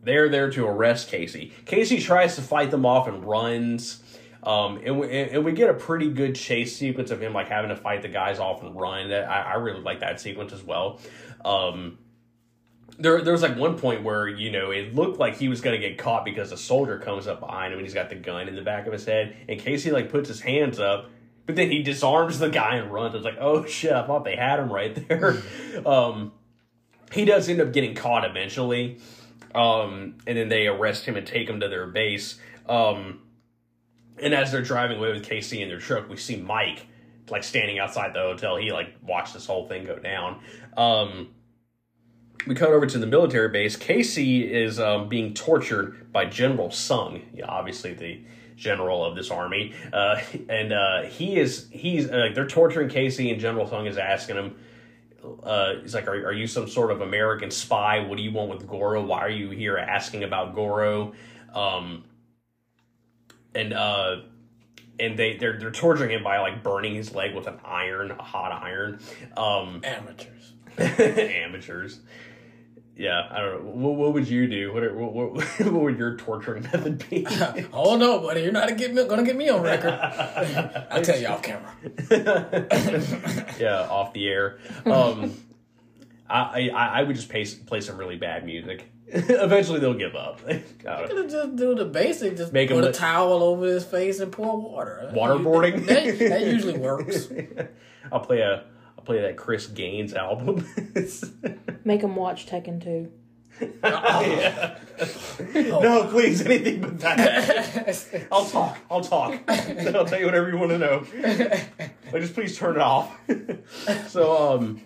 They're there to arrest Casey. Casey tries to fight them off and runs. Um, and we, and we get a pretty good chase sequence of him like having to fight the guys off and run. That I, I really like that sequence as well. Um, there, there was like one point where you know it looked like he was gonna get caught because a soldier comes up behind him and he's got the gun in the back of his head. And Casey like puts his hands up, but then he disarms the guy and runs. It's like, oh shit! I thought they had him right there. um, he does end up getting caught eventually, um, and then they arrest him and take him to their base. Um, and as they're driving away with Casey in their truck, we see Mike like standing outside the hotel. He like watched this whole thing go down. Um, we cut over to the military base. Casey is um, being tortured by General Sung, yeah, obviously the general of this army, uh, and uh, he is he's uh, they're torturing Casey, and General Sung is asking him. Uh, he's like, are, are you some sort of American spy? What do you want with Goro? Why are you here asking about Goro? Um, and uh, and they they're they're torturing him by like burning his leg with an iron, a hot iron. Um, Amateurs. amateurs. Yeah, I don't know. What, what would you do? What, what, what, what would your torturing method be? oh no, buddy, you're not gonna get me, gonna get me on record. I'll tell you off camera. yeah, off the air. Um, I, I I would just play play some really bad music. Eventually, they'll give up. I don't know. Could just do the basic, just Make him put a li- towel over his face and pour water. Waterboarding? That, that usually works. I'll play a I'll play that Chris Gaines album. Make him watch Tekken 2. Yeah. No, please, anything but that. I'll talk. I'll talk. I'll tell you whatever you want to know. But just please turn it off. so, um,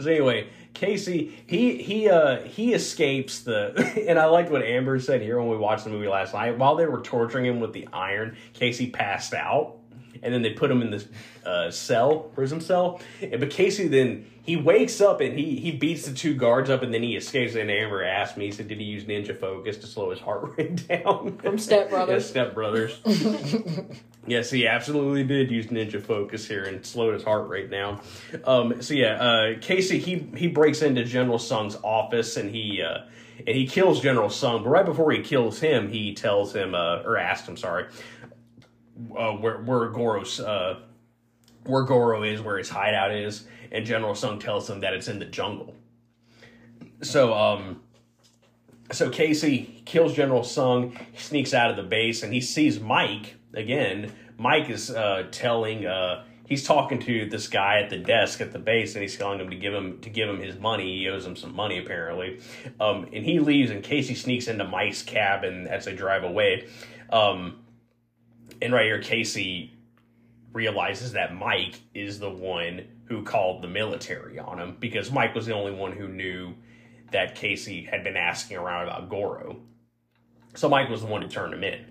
so anyway, Casey, he he uh he escapes the, and I liked what Amber said here when we watched the movie last night. While they were torturing him with the iron, Casey passed out, and then they put him in this uh, cell, prison cell. And, but Casey then he wakes up and he he beats the two guards up, and then he escapes. And Amber asked me, he said, "Did he use Ninja Focus to slow his heart rate down?" From Step Yeah, Brothers. Step Brothers. yes, he absolutely did use Ninja Focus here and slowed his heart rate down. Um, so yeah, uh, Casey he he breaks into General Sung's office and he uh, and he kills General Sung. But right before he kills him, he tells him uh, or asks him, sorry, uh, where where Goro's uh, where Goro is, where his hideout is, and General Sung tells him that it's in the jungle. So um so Casey kills General Sung, sneaks out of the base, and he sees Mike again. Mike is uh, telling, uh, he's talking to this guy at the desk at the base, and he's telling him to give him to give him his money. He owes him some money apparently, um, and he leaves, and Casey sneaks into Mike's cabin as they drive away. Um, and right here, Casey realizes that Mike is the one who called the military on him because Mike was the only one who knew that Casey had been asking around about Goro. So Mike was the one who turned him in.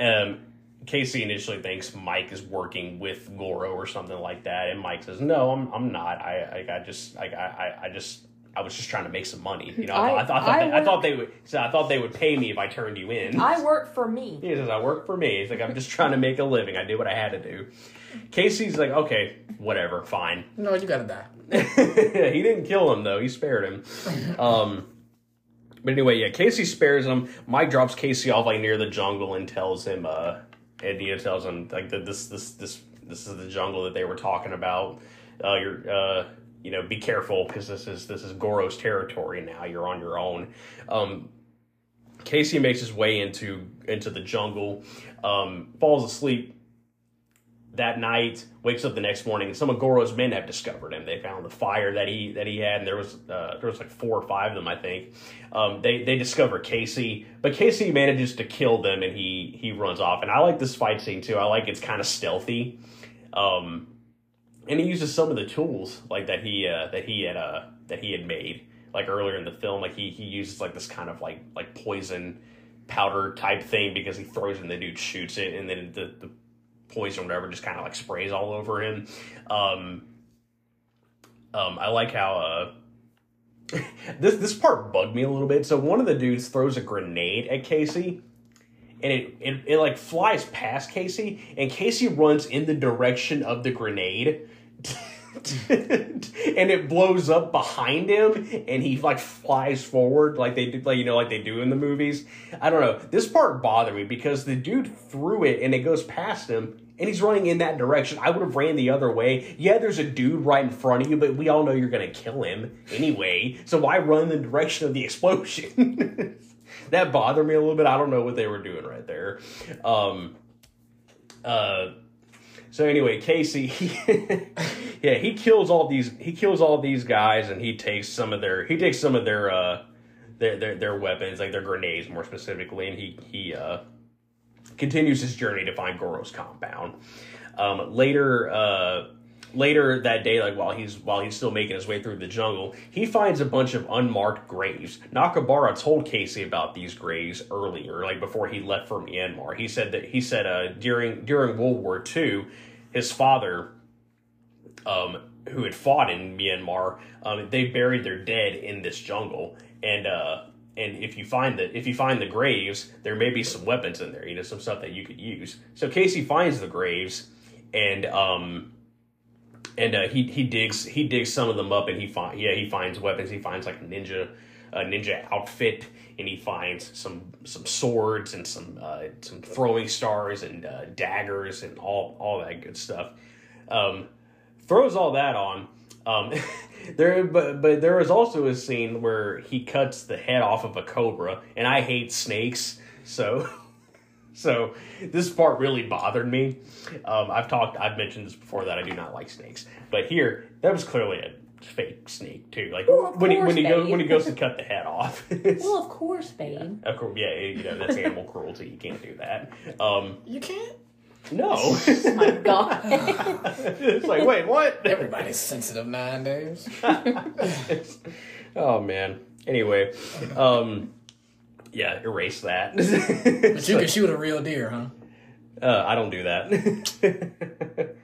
Um, Casey initially thinks Mike is working with Goro or something like that, and Mike says, "No, I'm I'm not. I I, I just I, I I just." I was just trying to make some money, you know. I, I- I, thought, I, thought, I they, I thought they would. So I thought they would pay me if I turned you in. I work for me. He says, I work for me. He's like, I'm just trying to make a living. I did what I had to do. Casey's like, okay, whatever, fine. No, you gotta die. he didn't kill him, though. He spared him. Um, but anyway, yeah, Casey spares him. Mike drops Casey off like near the jungle and tells him, uh, and Dia tells him like that this this this this is the jungle that they were talking about. Uh, you're uh, you know, be careful because this is this is Goro's territory now. You're on your own. Um, Casey makes his way into into the jungle, um, falls asleep that night, wakes up the next morning, some of Goro's men have discovered him. They found the fire that he that he had, and there was uh, there was like four or five of them, I think. Um, they they discover Casey, but Casey manages to kill them, and he he runs off. And I like this fight scene too. I like it's kind of stealthy, um, and he uses some of the tools like that he uh, that he had uh, that he had made like earlier in the film. Like he he uses like this kind of like like poison powder type thing because he throws it and the dude shoots it, and then the, the poison whatever just kind of like sprays all over him. Um, um, I like how uh, this this part bugged me a little bit. So one of the dudes throws a grenade at Casey, and it, it it like flies past Casey, and Casey runs in the direction of the grenade. and it blows up behind him and he like flies forward like they do like you know like they do in the movies. I don't know. This part bothered me because the dude threw it and it goes past him and he's running in that direction. I would have ran the other way. Yeah there's a dude right in front of you but we all know you're gonna kill him anyway so why run in the direction of the explosion that bothered me a little bit i don't know what they were doing right there um uh so anyway, Casey, he, yeah, he kills all these. He kills all these guys, and he takes some of their. He takes some of their uh, their their, their weapons, like their grenades, more specifically, and he he uh, continues his journey to find Goro's compound. Um, later, uh, later that day, like while he's while he's still making his way through the jungle, he finds a bunch of unmarked graves. Nakabara told Casey about these graves earlier, like before he left for Myanmar. He said that he said uh, during during World War II, his father, um, who had fought in Myanmar, um, they buried their dead in this jungle, and uh, and if you find the if you find the graves, there may be some weapons in there, you know, some stuff that you could use. So Casey finds the graves, and um, and uh, he he digs he digs some of them up, and he find yeah he finds weapons. He finds like ninja a ninja outfit, and he finds some some swords and some uh, some throwing stars and uh, daggers and all all that good stuff. Um, throws all that on. Um, there, but but there is also a scene where he cuts the head off of a cobra, and I hate snakes, so so this part really bothered me. Um, I've talked, I've mentioned this before that I do not like snakes, but here that was clearly a fake snake too. Like Well, of when he course, when he goes when he goes to cut the head off. Well, of course, babe. Of course, yeah, you know that's animal cruelty. You can't do that. Um, You can't. no, Oh my god. it's like wait, what? Everybody's sensitive nowadays. oh man. Anyway, um, yeah, erase that. But you can shoot a real deer, huh? Uh, I don't do that.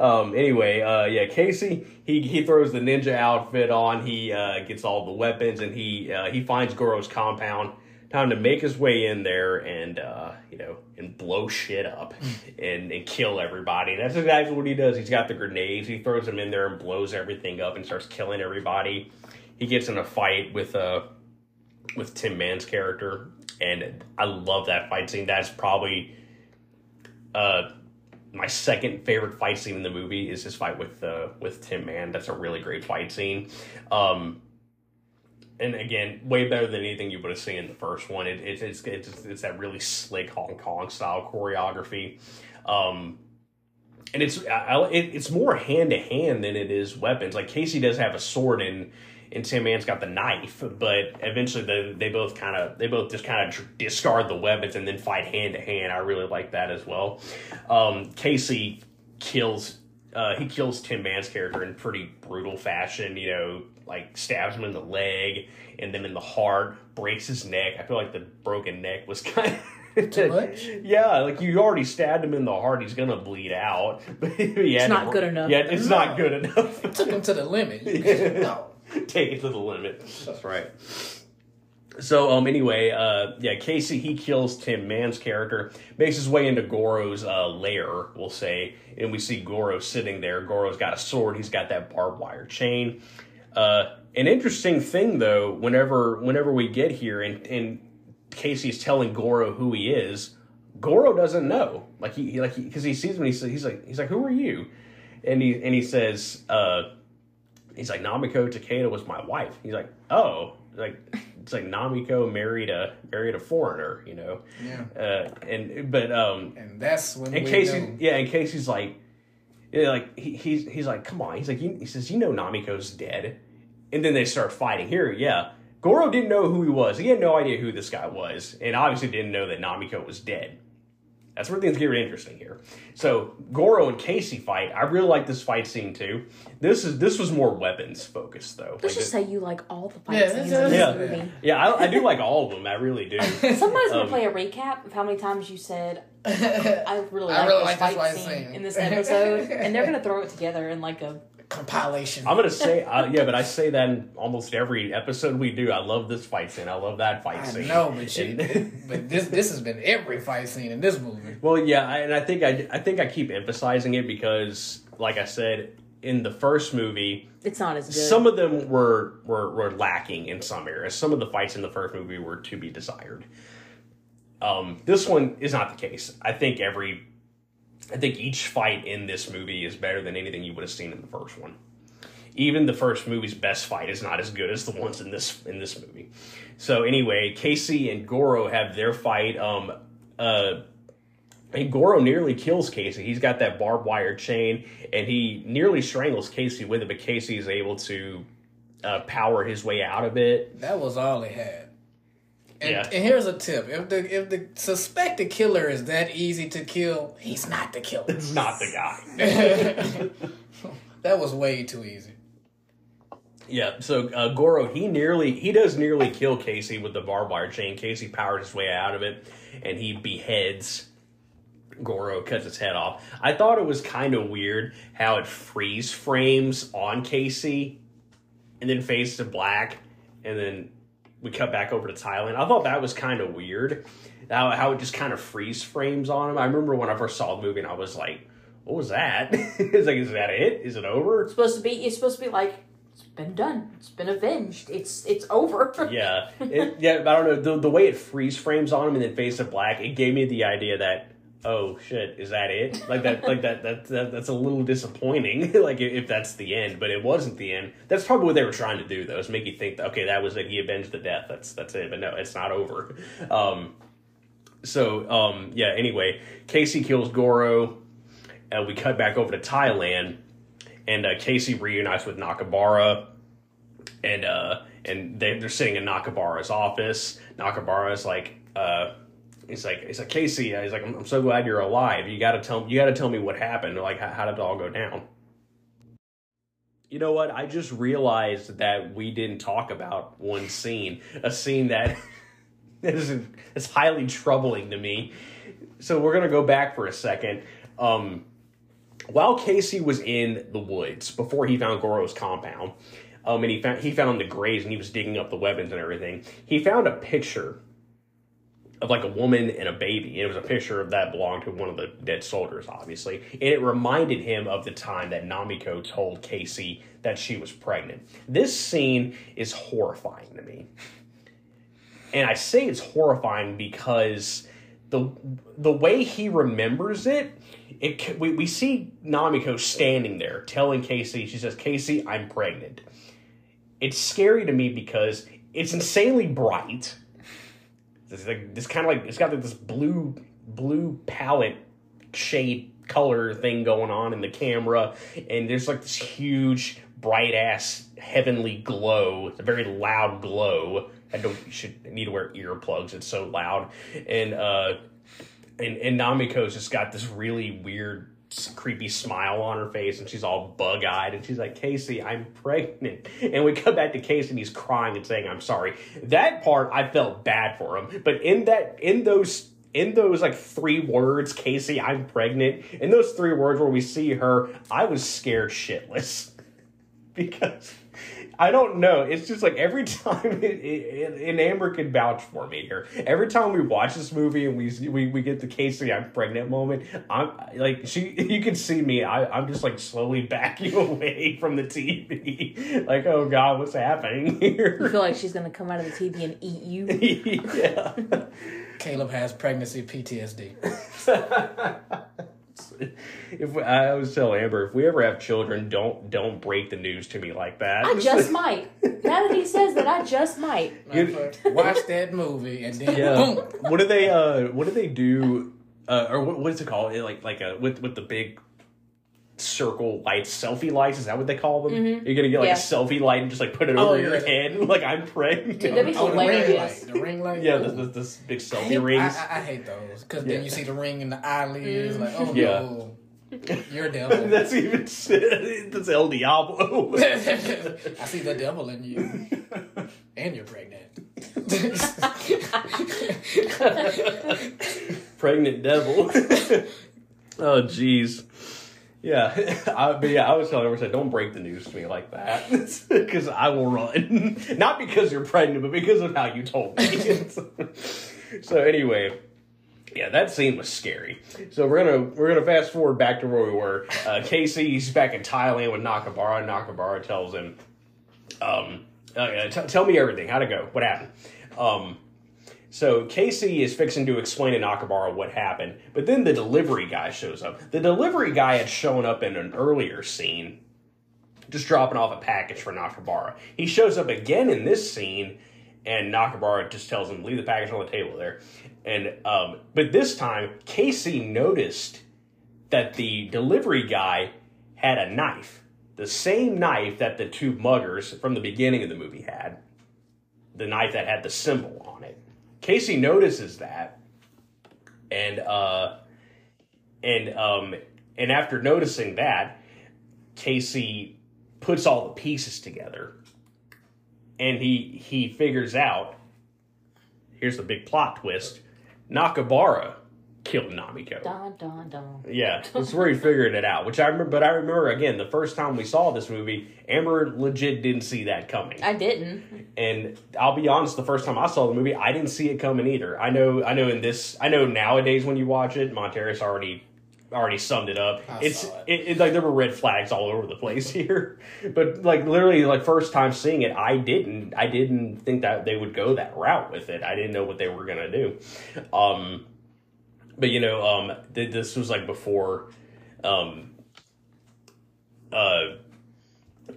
um, anyway, uh, yeah, Casey, he, he throws the ninja outfit on. He uh, gets all the weapons, and he uh, he finds Goro's compound. Time to make his way in there and uh, you know and blow shit up and, and kill everybody. That's exactly what he does. He's got the grenades. He throws them in there and blows everything up and starts killing everybody. He gets in a fight with uh with Tim Man's character, and I love that fight scene. That's probably uh, my second favorite fight scene in the movie is his fight with uh, with Tim Man. That's a really great fight scene. Um, and again, way better than anything you would have seen in the first one. It, it, it's it's it's that really slick Hong Kong style choreography. Um, and it's I, it, it's more hand to hand than it is weapons. Like Casey does have a sword and and Tim Man's got the knife, but eventually they they both kind of they both just kind of discard the weapons and then fight hand to hand. I really like that as well. Um, Casey kills uh, he kills Tim Man's character in pretty brutal fashion. You know, like stabs him in the leg and then in the heart, breaks his neck. I feel like the broken neck was kind of Too much? yeah, like you already stabbed him in the heart, he's gonna bleed out. But yeah, It's not good enough. Yeah, it's not good enough. it Took him to the limit. You- no. Take it to the limit. That's right. So um anyway, uh yeah, Casey he kills Tim Man's character, makes his way into Goro's uh lair, we'll say, and we see Goro sitting there. Goro's got a sword, he's got that barbed wire chain. Uh an interesting thing though, whenever whenever we get here and and Casey's telling Goro who he is, Goro doesn't know. Like he, he like because he, sees him, he's he's like he's like who are you? And he and he says uh he's like Namiko Takeda was my wife. He's like oh like it's like Namiko married a married a foreigner, you know. Yeah. Uh, and but um And that's when in case knew. yeah, in case he's like, yeah, like he, he's he's like, come on, he's like, you, he says, you know, Namiko's dead, and then they start fighting. Here, yeah, Goro didn't know who he was. He had no idea who this guy was, and obviously didn't know that Namiko was dead. That's where things get really interesting here. So Goro and Casey fight. I really like this fight scene too. This is this was more weapons focused though. Let's Like, just say you like all the fight Yeah, scenes in this Yeah. movie. yeah, I, I do like all of them. I really do. Somebody's gonna Um, play a recap of how many times you said I really I like really this like this fight fight scene, scene. in this episode, and they're gonna throw it together in like a. compilation. I'm gonna say, uh, yeah, but I say that in almost every episode we do. I love this fight scene. I love that fight I scene. know, but she, And- but this this has been every fight scene in this movie. well, yeah, I, and I think I, I think I keep emphasizing it because, like I said, in the first movie, It's not as good. some of them were, were were lacking in some areas. Some of the fights in the first movie were to be desired. Um, this one is not the case. I think every, I think each fight in this movie is better than anything you would have seen in the first one. Even the first movie's best fight is not as good as the ones in this in this movie. So anyway, Casey and Goro have their fight. Um, uh, and Goro nearly kills Casey. He's got that barbed wire chain, and he nearly strangles Casey with it. But Casey is able to uh, power his way out of it. That was all he had. And, Yeah. and here's a tip: if the if the suspected killer is that easy to kill, he's not the killer. It's not the guy. that was way too easy. Yeah, so uh, Goro he nearly he does nearly kill Casey with the barbed wire chain. Casey powers his way out of it, and he beheads Goro, cuts his head off. I thought it was kind of weird how it freeze frames on Casey, and then fades to black, and then we cut back over to Thailand. I thought that was kind of weird. How how it just kind of freeze frames on him. I remember when I first saw the movie, and I was like, "What was that?" it's like, "Is that it? Is it over?" It's supposed to be. It's supposed to be like it's been done. It's been avenged. It's it's over. yeah, it, yeah. I don't know the, the way it freeze frames on him and then fades to black. It gave me the idea that oh shit, is that it? Like that, like that. That, that that's a little disappointing. like if, that's the end, but it wasn't the end. That's probably what they were trying to do, though, is make you think that okay, that was it. He avenged the death. That's that's it. But no, it's not over. Um, so um, yeah. Anyway, Casey kills Goro. Uh, we cut back over to Thailand, and uh, Casey reunites with Nakabara and uh and they, they're sitting in Nakabara's office. Nakabara's like uh he's like he's like Casey. uh, He's like I'm, I'm so glad you're alive. You got to tell you got to tell me what happened. Like how, how did it all go down? You know what? I just realized that we didn't talk about one scene, a scene that is is highly troubling to me. So we're gonna go back for a second. Um, while Casey was in the woods before he found Goro's compound, um, and he found he found the graves and he was digging up the weapons and everything. He found a picture of like a woman and a baby. It was a picture of that belonged to one of the dead soldiers, obviously, and it reminded him of the time that Namiko told Casey that she was pregnant. This scene is horrifying to me, and I say it's horrifying because the the way he remembers it, it we, we see Namiko standing there telling Casey, she says, "Casey, I'm pregnant." It's scary to me because it's insanely bright. It's like this kind of like it's got like this blue blue palette shade color thing going on in the camera, and there's like this huge bright ass heavenly glow. It's a very loud glow. I don't should need to wear earplugs. It's so loud, and uh, and and Namiko's just got this really weird creepy smile on her face and she's all bug-eyed and she's like casey i'm pregnant. And we come back to casey and he's crying and saying i'm sorry. That part i felt bad for him but in that in those in those like three words casey i'm pregnant in those three words where we see her i was scared shitless. Because I don't know. It's just like every time, it, it, and Amber can vouch for me here. Every time we watch this movie and we we, we get the Casey I'm pregnant moment, I'm like she. You can see me. I, I'm just like slowly backing away from the TV. Like, oh God, what's happening You here? feel like she's gonna come out of the TV and eat you. yeah. Caleb has pregnancy PTSD. If we, I always tell Amber, if we ever have children, don't don't break the news to me like that. I just might. Now that he says that, I just might. You- Watch that movie and then Yeah. boom. what do they uh what do they do uh or what, what is it called? It like like a with with the big circle lights, selfie lights, is that what they call them? Mm-hmm. You're gonna get like Yeah. a selfie light and just like put it Oh, over your yeah. head like I'm pregnant. Dude, that'd be Oh, the ring light. The ring light. yeah, this, this, this big selfie hate, rings. I, I, I hate those because Yeah. then you see the ring in the eyelids. Like, oh Yeah. no, you're a devil. That's even shit. that's El Diablo. I see the devil in you, and you're pregnant. Pregnant devil. oh jeez. Yeah, I, but yeah, I was telling her, I said, don't break the news to me like that, because I will run. Not because you're pregnant, but because of how you told me. so anyway, Yeah, that scene was scary. So we're gonna we're gonna fast forward back to where we were. Uh, Casey's back in Thailand with Nakabara. Nakabara tells him, um, uh, t- "Tell me everything. How'd it go? What happened?" Um, so Casey is fixing to explain to Nakabara what happened, but then the delivery guy shows up. The delivery guy had shown up in an earlier scene, just dropping off a package for Nakabara. He shows up again in this scene, and Nakabara just tells him leave the package on the table there. And um, but this time Casey noticed that the delivery guy had a knife, the same knife that the two muggers from the beginning of the movie had, the knife that had the symbol on it. Casey notices that, and uh, and um, and after noticing that, Casey puts all the pieces together, and he he figures out. Here's the big plot twist: Nakabara killed Namiko. Dun dun dun. Yeah, that's where he figured it out. Which I remember, but I remember again the first time we saw this movie, Amber legit didn't see that coming. I didn't. And I'll be honest, the first time I saw the movie, I didn't see it coming either. I know, I know. In this, I know nowadays when you watch it, Montarius already already summed it up. I it's saw it. it, it like there were red flags all over the place here, but like literally, like first time seeing it, I didn't, I didn't think that they would go that route with it. I didn't know what they were gonna do. Um, but you know, um, th- this was like before, um, uh,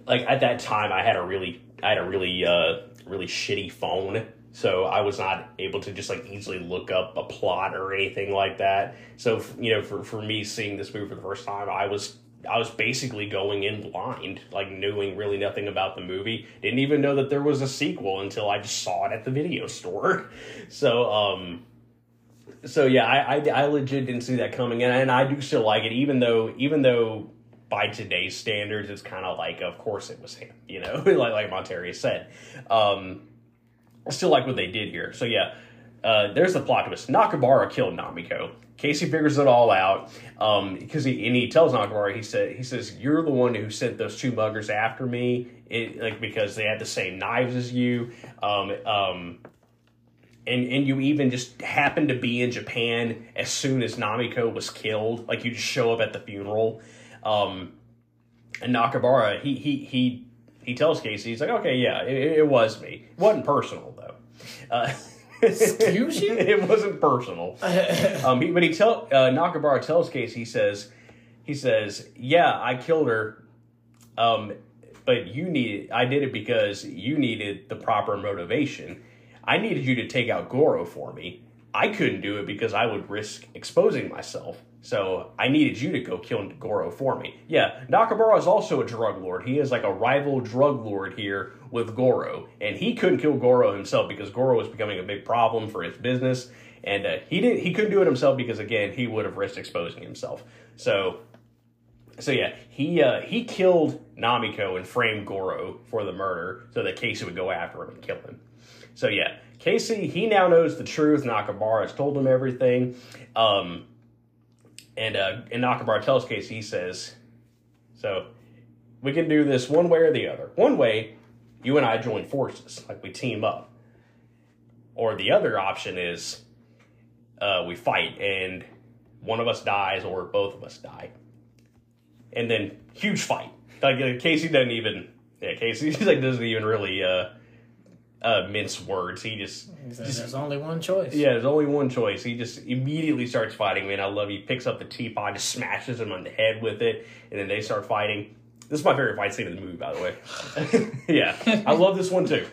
like at that time, I had a really, I had a really, uh, really shitty phone. So I was not able to just like easily look up a plot or anything like that. So you know, for for me seeing this movie for the first time, I was I was basically going in blind, like knowing really nothing about the movie. Didn't even know that there was a sequel until I just saw it at the video store. So um, so yeah, I, I I legit didn't see that coming, and and I do still like it, even though even though by today's standards, it's kind of like, of course it was him, you know, like like Montarius said. Um, I still like what they did here. So yeah, uh, there's the plot twist. Nakabara killed Namiko. Casey figures it all out um, because he and he tells Nakabara he said he says you're the one who sent those two muggers after me, it, like because they had the same knives as you. Um, um, and and you even just happened to be in Japan as soon as Namiko was killed. Like you just show up at the funeral. Um, and Nakabara, he he he he tells Casey, he's like, okay, yeah, it, it was me. It wasn't personal though. Uh, Excuse you? it wasn't personal. um, he, but he tell uh, Nakabara tells Casey, he says, he says, yeah, I killed her. Um, but you needed, I did it because you needed the proper motivation. I needed you to take out Goro for me. I couldn't do it because I would risk exposing myself. So I needed you to go kill Goro for me. Yeah, Nakabara is also a drug lord. He is like a rival drug lord here with Goro, and he couldn't kill Goro himself because Goro was becoming a big problem for his business, and uh, he didn't. He couldn't do it himself because again he would have risked exposing himself. So so yeah, he uh, he killed Namiko and framed Goro for the murder so that Casey would go after him and kill him. So yeah, Casey he now knows the truth. Nakabara has told him everything, um, and uh, and Nakabara tells Casey he says, so we can do this one way or the other. One way, you and I join forces, like we team up, or the other option is uh, we fight and one of us dies or both of us die and then huge fight. Like uh, Casey doesn't even yeah Casey like doesn't even really uh, uh, mince words. He just said, There's only one choice. yeah, there's only one choice. He just immediately starts fighting. Man, I love. He picks up the teapot, just smashes him on the head with it, and then they start fighting. This is my favorite fight scene in the movie, by the way. yeah, I love this one too.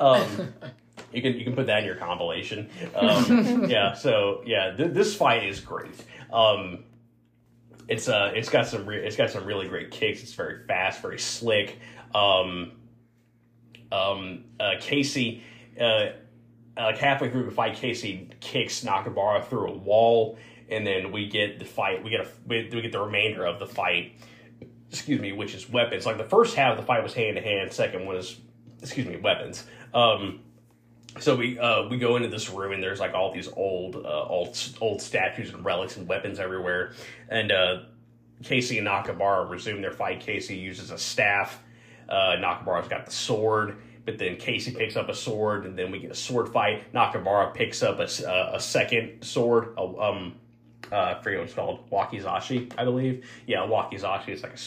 Um, you can you can put that in your compilation. Um, yeah, so yeah, th- this fight is great. Um, it's uh, it's got some re- it's got some really great kicks. It's very fast, very slick. Um, um, uh, Casey, uh, halfway through the fight, Casey kicks Nakabara through a wall, and then we get the fight. We get a we, we get the remainder of the fight. Excuse me, which is weapons. Like the first half of the fight was hand to hand. Second was, excuse me, weapons. Um, so we uh, we go into this room and there's like all these old uh, old old statues and relics and weapons everywhere. And uh, Casey and Nakabara resume their fight. Casey uses a staff. Uh, Nakabara's got the sword, but then Casey picks up a sword, and then we get a sword fight. Nakamura picks up a second sword, a, um, uh, I forget what it's called, wakizashi, I believe. Yeah, wakizashi is like a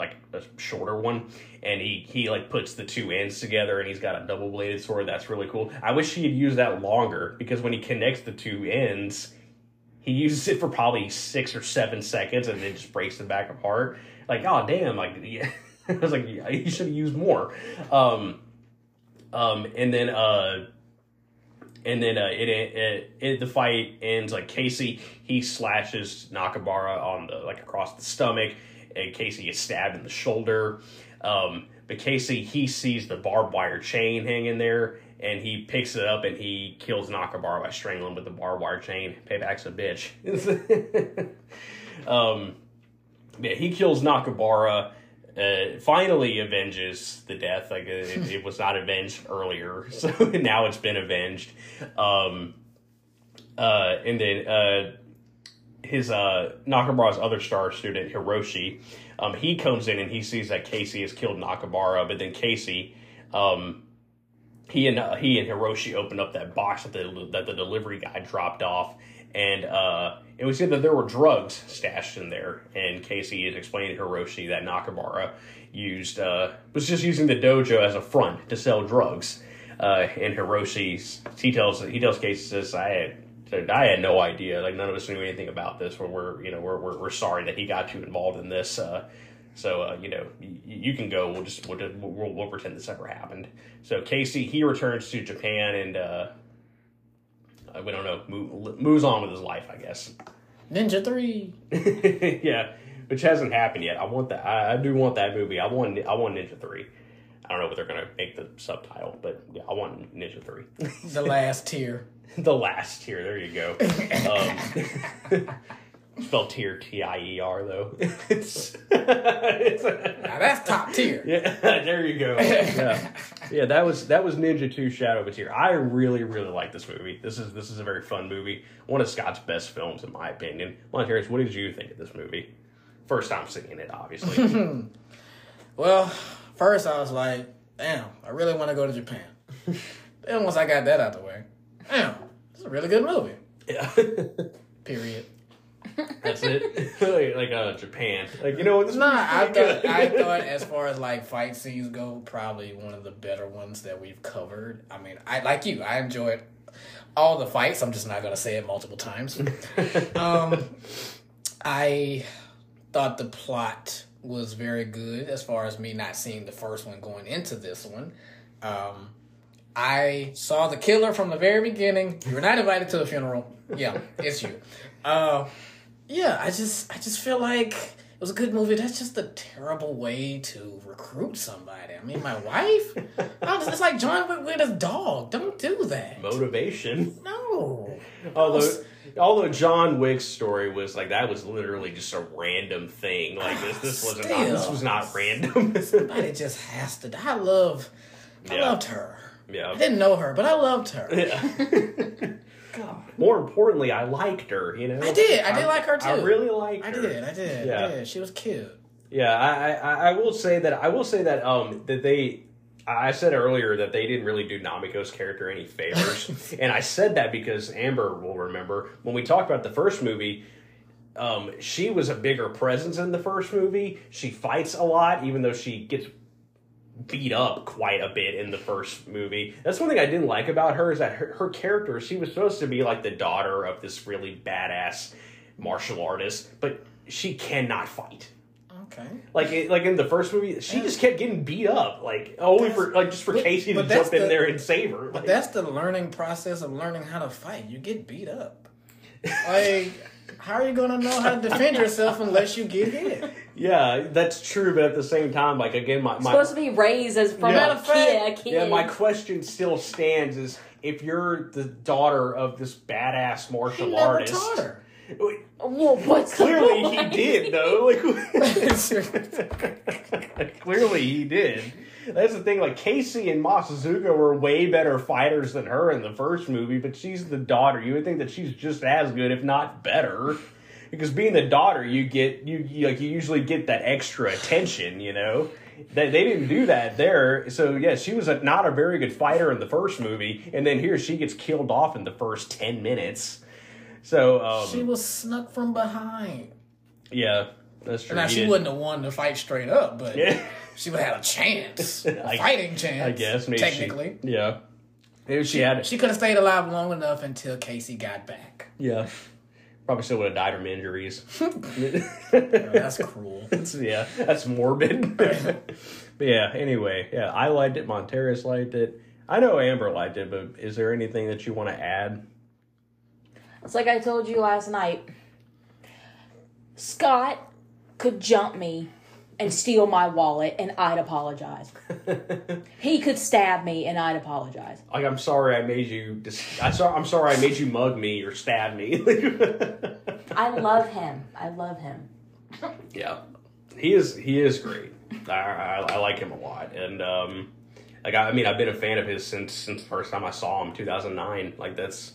like a shorter one, and he he like puts the two ends together, and he's got a double bladed sword. That's really cool. I wish he had used that longer because when he connects the two ends, he uses it for probably six or seven seconds, and then just breaks them back apart. Like, oh damn! Like, yeah. I was like, yeah, he should have used more. Um, um, and then uh and then uh, it, it, it the fight ends like Casey he slashes Nakabara on the like across the stomach, and Casey gets stabbed in the shoulder. Um, but Casey he sees the barbed wire chain hanging there, and he picks it up and he kills Nakabara by strangling with the barbed wire chain. Payback's a bitch. um, yeah, he kills Nakabara. Uh, finally avenges the death. Like it, it was not avenged earlier, so now it's been avenged. Um, uh, and then uh, his uh, Nakamura's other star student Hiroshi, um, he comes in and he sees that Casey has killed Nakamura, but then Casey, um, he and uh, he and Hiroshi open up that box that the that the delivery guy dropped off, and uh, it was said that there were drugs stashed in there. And Casey is explaining to Hiroshi that Nakamura used uh, was just using the dojo as a front to sell drugs. Uh, and Hiroshi he tells he tells Casey says I had. I had no idea. Like none of us knew anything about this. We're, we're you know we're, we're, we're sorry that he got you involved in this. Uh, so uh, you know y- you can go. We'll just we'll, we'll we'll pretend this ever happened. So Casey he returns to Japan and uh, we don't know move, moves on with his life. I guess. Ninja Three. yeah, which hasn't happened yet. I want that. I, I do want that movie. I want I want Ninja Three. I don't know what they're gonna make the subtitle, but yeah, I want Ninja Three. The last tier. the last tier. There you go. Um, spelled tier T I E R though. it's, it's Now that's top tier. yeah. There you go. Yeah, yeah. That was that was Ninja Two: Shadow of a Tear. I really really like this movie. This is this is a very fun movie. One of Scott's best films in my opinion. Montarius, what did you think of this movie? First time seeing it, obviously. Well, first I was like, damn, I really want to go to Japan. then once I got that out the way, damn, it's a really good movie. yeah. Period. That's it. like, like uh, Japan. Like you know what? This Nah, I thought. I thought as far as like fight scenes go, probably one of the better ones that we've covered. I mean, I like you. I enjoyed all the fights. I'm just not gonna say it multiple times. um, I thought the plot was very good as far as me not seeing the first one going into this one. Um, I saw the killer from the very beginning. You were not invited to the funeral. Yeah, it's you. Uh, yeah, I just I just feel like it was a good movie. That's just a terrible way to recruit somebody. I mean, my wife. Was- it's like John Wick with his dog. Don't do that. motivation. No. Although, although John Wick's story was like that was literally just a random thing. Like this, this wasn't. Uh, this Still. was not random. Somebody just has to. I love. I Yeah. loved her. I yeah. didn't know her, but I loved her. Yeah. God. More importantly, I liked her. You know, I did. I did like her, too. I really liked Her. I her. did. I did. Yeah. Yeah. she was cute. Yeah, I, I, I will say that I will say that um that they I said earlier that they didn't really do Namiko's character any favors, and I said that because Amber will remember when we talked about the first movie. Um, she was a bigger presence in the first movie. She fights a lot, even though she gets beat up quite a bit in the first movie. That's one thing I didn't like about her is that her, her character, she was supposed to be like the daughter of this really badass martial artist, but she cannot fight. Okay. Like it, like in the first movie, she just kept getting beat up, like only for like just for But- Casey to jump in the- there and save her. Like, But that's the learning process of learning how to fight. You get beat up. Like, how are you gonna know how to defend yourself unless you get hit? yeah, that's true. But at the same time, like again, my, my supposed to be raised as from Yeah. a kid. A kid. yeah, my question still stands: is if you're the daughter of this badass He martial never artist, taught her. well, what's the clearly he did though. Like clearly he did. That's the thing. Like Casey and Masazuka were way better fighters than her in the first movie, but she's the daughter. You would think that she's just as good, if not better. Because being the daughter, you get you, you like you usually get that extra attention, you know. they, they didn't do that there. So yeah, she was a, not a very good fighter in the first movie, and then here she gets killed off in the first ten minutes. So um, She was snuck from behind. yeah, that's true. Now He she did- wouldn't have won the fight straight up, but Yeah. she would have had a chance, a I- fighting chance. I guess maybe she- technically. yeah. Maybe she had She could have stayed alive long enough until Casey got back. yeah. Probably still would have died from injuries. Oh, that's cruel. It's- yeah, that's morbid. but yeah, anyway, yeah, I liked it. Montarius liked it. I know Amber liked it, but is there anything that you want to add? It's like I told you last night. Scott could jump me and steal my wallet, and I'd apologize. he could stab me, and I'd apologize. Like, I'm sorry I made you. Dis- I saw. I'm sorry I made you mug me or stab me. I love him. I love him. yeah, he is. He is great. I, I, I like him a lot, and um, like I, I mean, I've been a fan of his since since the first time I saw him, 2009. Like that's,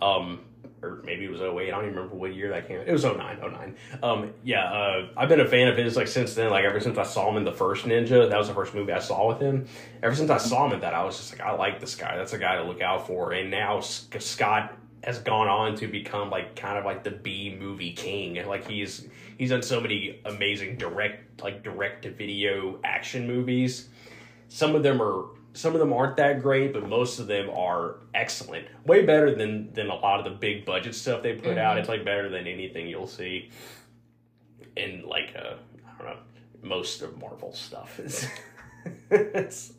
um, or maybe it was 08. I don't even remember what year that came. It was 09, 09. Um, yeah, uh, I've been a fan of his like since then. Like ever since I saw him in the first Ninja, that was the first movie I saw with him. Ever since I saw him in that, I was just like, I like this guy. That's a guy to look out for. And now Scott has gone on to become like kind of like the B movie king. Like he's he's done so many amazing direct like direct to video action movies. Some of them are some of them aren't that great, but most of them are excellent. Way better than than a lot of the big budget stuff they put out. It's like better than anything you'll see in like uh I don't know most of Marvel stuff. It's, it's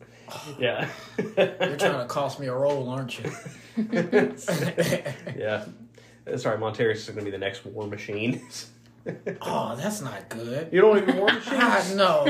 yeah. You're trying to cost me a role, aren't you? yeah. Sorry, Montarius is going to be the next War Machine. Oh, that's not good. you don't even War Machine? Ah, no,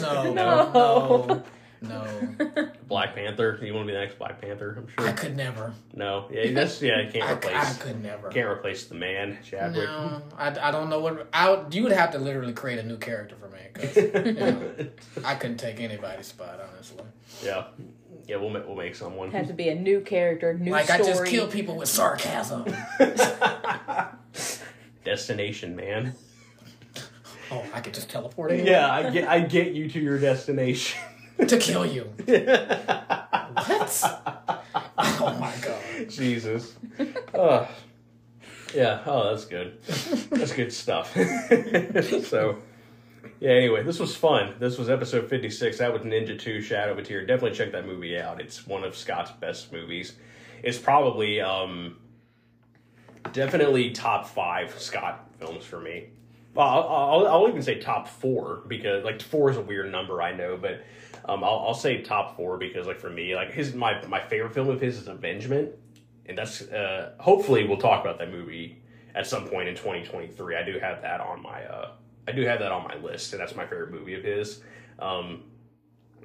no, no, no, Black Panther. You want to be the next Black Panther? I'm sure. I could never. No, yeah, that's yeah. You can't I, replace. I could never. Can't replace the man, Chadwick. No, I, I don't know what I would, you would have to literally create a new character for me. 'cause, you know, I couldn't take anybody's spot, honestly. yeah, yeah. We'll make, we'll make someone. Has to be a new character, new Like story. I just kill people with sarcasm. Destination man. Oh, I could just teleport anywhere Yeah, I get I get you to your destination. To kill you. what? Oh my god. Jesus. Oh. Yeah, oh, that's good. That's good stuff. so, yeah, anyway, this was fun. This was episode 56. That was Ninja 2 Shadow of a Tear. Definitely check that movie out. It's one of Scott's best movies. It's probably, um, definitely top five Scott films for me. Well, I'll, I'll, I'll even say top four because, like, four is a weird number, I know, but um, I'll, I'll say top four because, like, for me, like, his my, my favorite film of his is Avengement and that's uh, hopefully we'll talk about that movie at some point in 2023. I do have that on my uh, I do have that on my list, and that's my favorite movie of his. Um,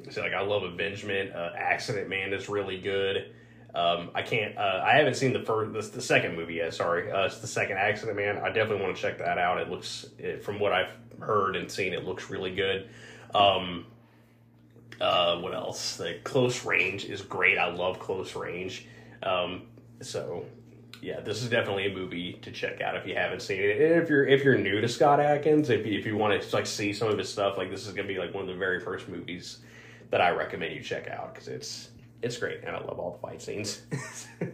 so like I love Avengement. Uh, Accident Man is really good. Um, I can't. Uh, I haven't seen the first, the, the second movie yet. Sorry, uh, it's the second Accident Man. I definitely want to check that out. It looks, it, from what I've heard and seen, it looks really good. Um, uh, what else? The Close Range is great. I love Close Range. Um, so yeah, this is definitely a movie to check out if you haven't seen it. And if you're if you're new to Scott Adkins, if you, if you want to like see some of his stuff, like this is gonna be like one of the very first movies that I recommend you check out because it's it's great and I love all the fight scenes.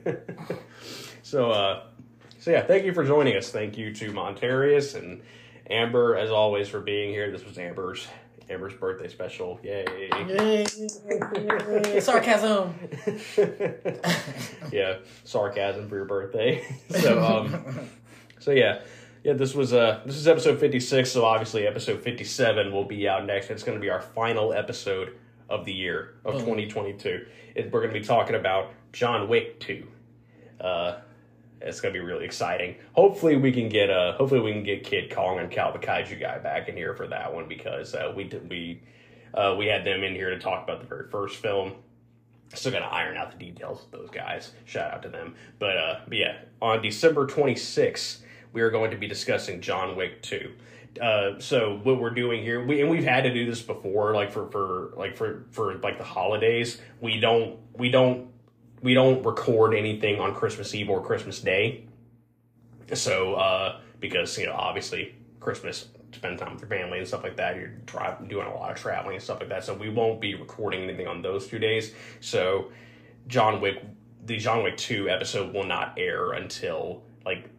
so uh, so yeah, thank you for joining us. Thank you to Montarius and Amber as always for being here. This was Amber's Amber's birthday special. Yay! Yay. Sarcasm. yeah, sarcasm for your birthday. so um so yeah. Yeah, this was uh this is episode 56, so obviously episode 57 will be out next. It's going to be our final episode of the year of 2022. It, we're going to be talking about John Wick 2. Uh it's to be really exciting. Hopefully we can get uh hopefully we can get Kid Kong and Cal the Kaiju guy back in here for that one because uh we did we uh we had them in here to talk about the very first film still got to iron out the details with those guys. Shout out to them. But, uh, but yeah, on December 26th, we are going to be discussing John Wick 2. Uh, so what we're doing here, we, and we've had to do this before, like for, for, like for, for like the holidays, we don't, we don't, we don't record anything on Christmas Eve or Christmas Day. So, uh, because, you know, obviously Christmas spend time with your family and stuff like that. You're driving, doing a lot of traveling and stuff like that. So we won't be recording anything on those two days. So John Wick, the John Wick two episode will not air until like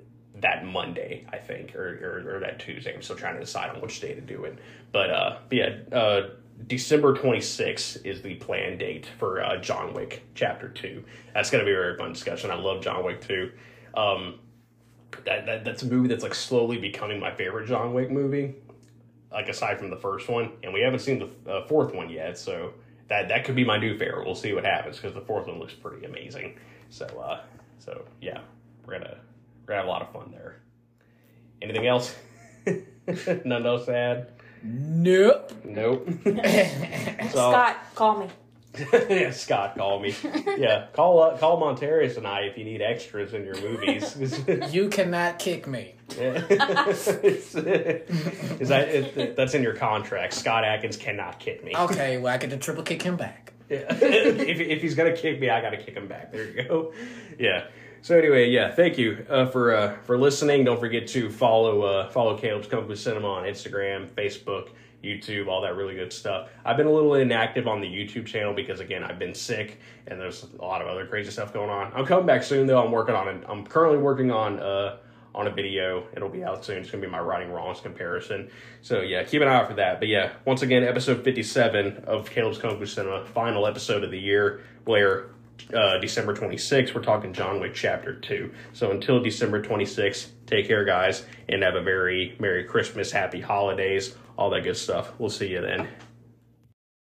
that Monday, I think, or, or, or that Tuesday. I'm still trying to decide on which day to do it. But, uh, but yeah, uh, December 26th is the planned date for uh, John Wick Chapter 2. That's going to be a very fun discussion. I love John Wick 2. Um, that, that That's a movie that's like slowly becoming my favorite John Wick movie, like aside from the first one. And we haven't seen the uh, fourth one yet, so that, that could be my new favorite. We'll see what happens because the fourth one looks pretty amazing. So, uh, so yeah, we're going to we're gonna have a lot of fun there. Anything else? None else to add? Nope. Nope. so, Scott, call me. yeah, Scott, call me. Yeah, call uh, call Montarius and I if you need extras in your movies. You cannot kick me. Is that it, that's in your contract? Scott Adkins cannot kick me. Okay, well I get to triple kick him back. Yeah. if, if he's gonna kick me, I gotta kick him back. There you go. Yeah. So anyway, yeah, thank you uh, for uh, for listening. Don't forget to follow uh, follow Caleb's Kung Fu Cinema on Instagram, Facebook, YouTube, all that really good stuff. I've been a little inactive on the YouTube channel because again, I've been sick and there's a lot of other crazy stuff going on. I'm coming back soon though. I'm working on it. I'm currently working on uh on a video. It'll be out soon. It's gonna be my Righting Wrongs comparison. So yeah, keep an eye out for that. But yeah, once again, episode 57 of Caleb's Kung Fu Cinema, final episode of the year, where uh, December 26th, we're talking John Wick Chapter 2. So until December 26th, take care, guys, and have a very Merry Christmas, Happy Holidays, all that good stuff. We'll see you then.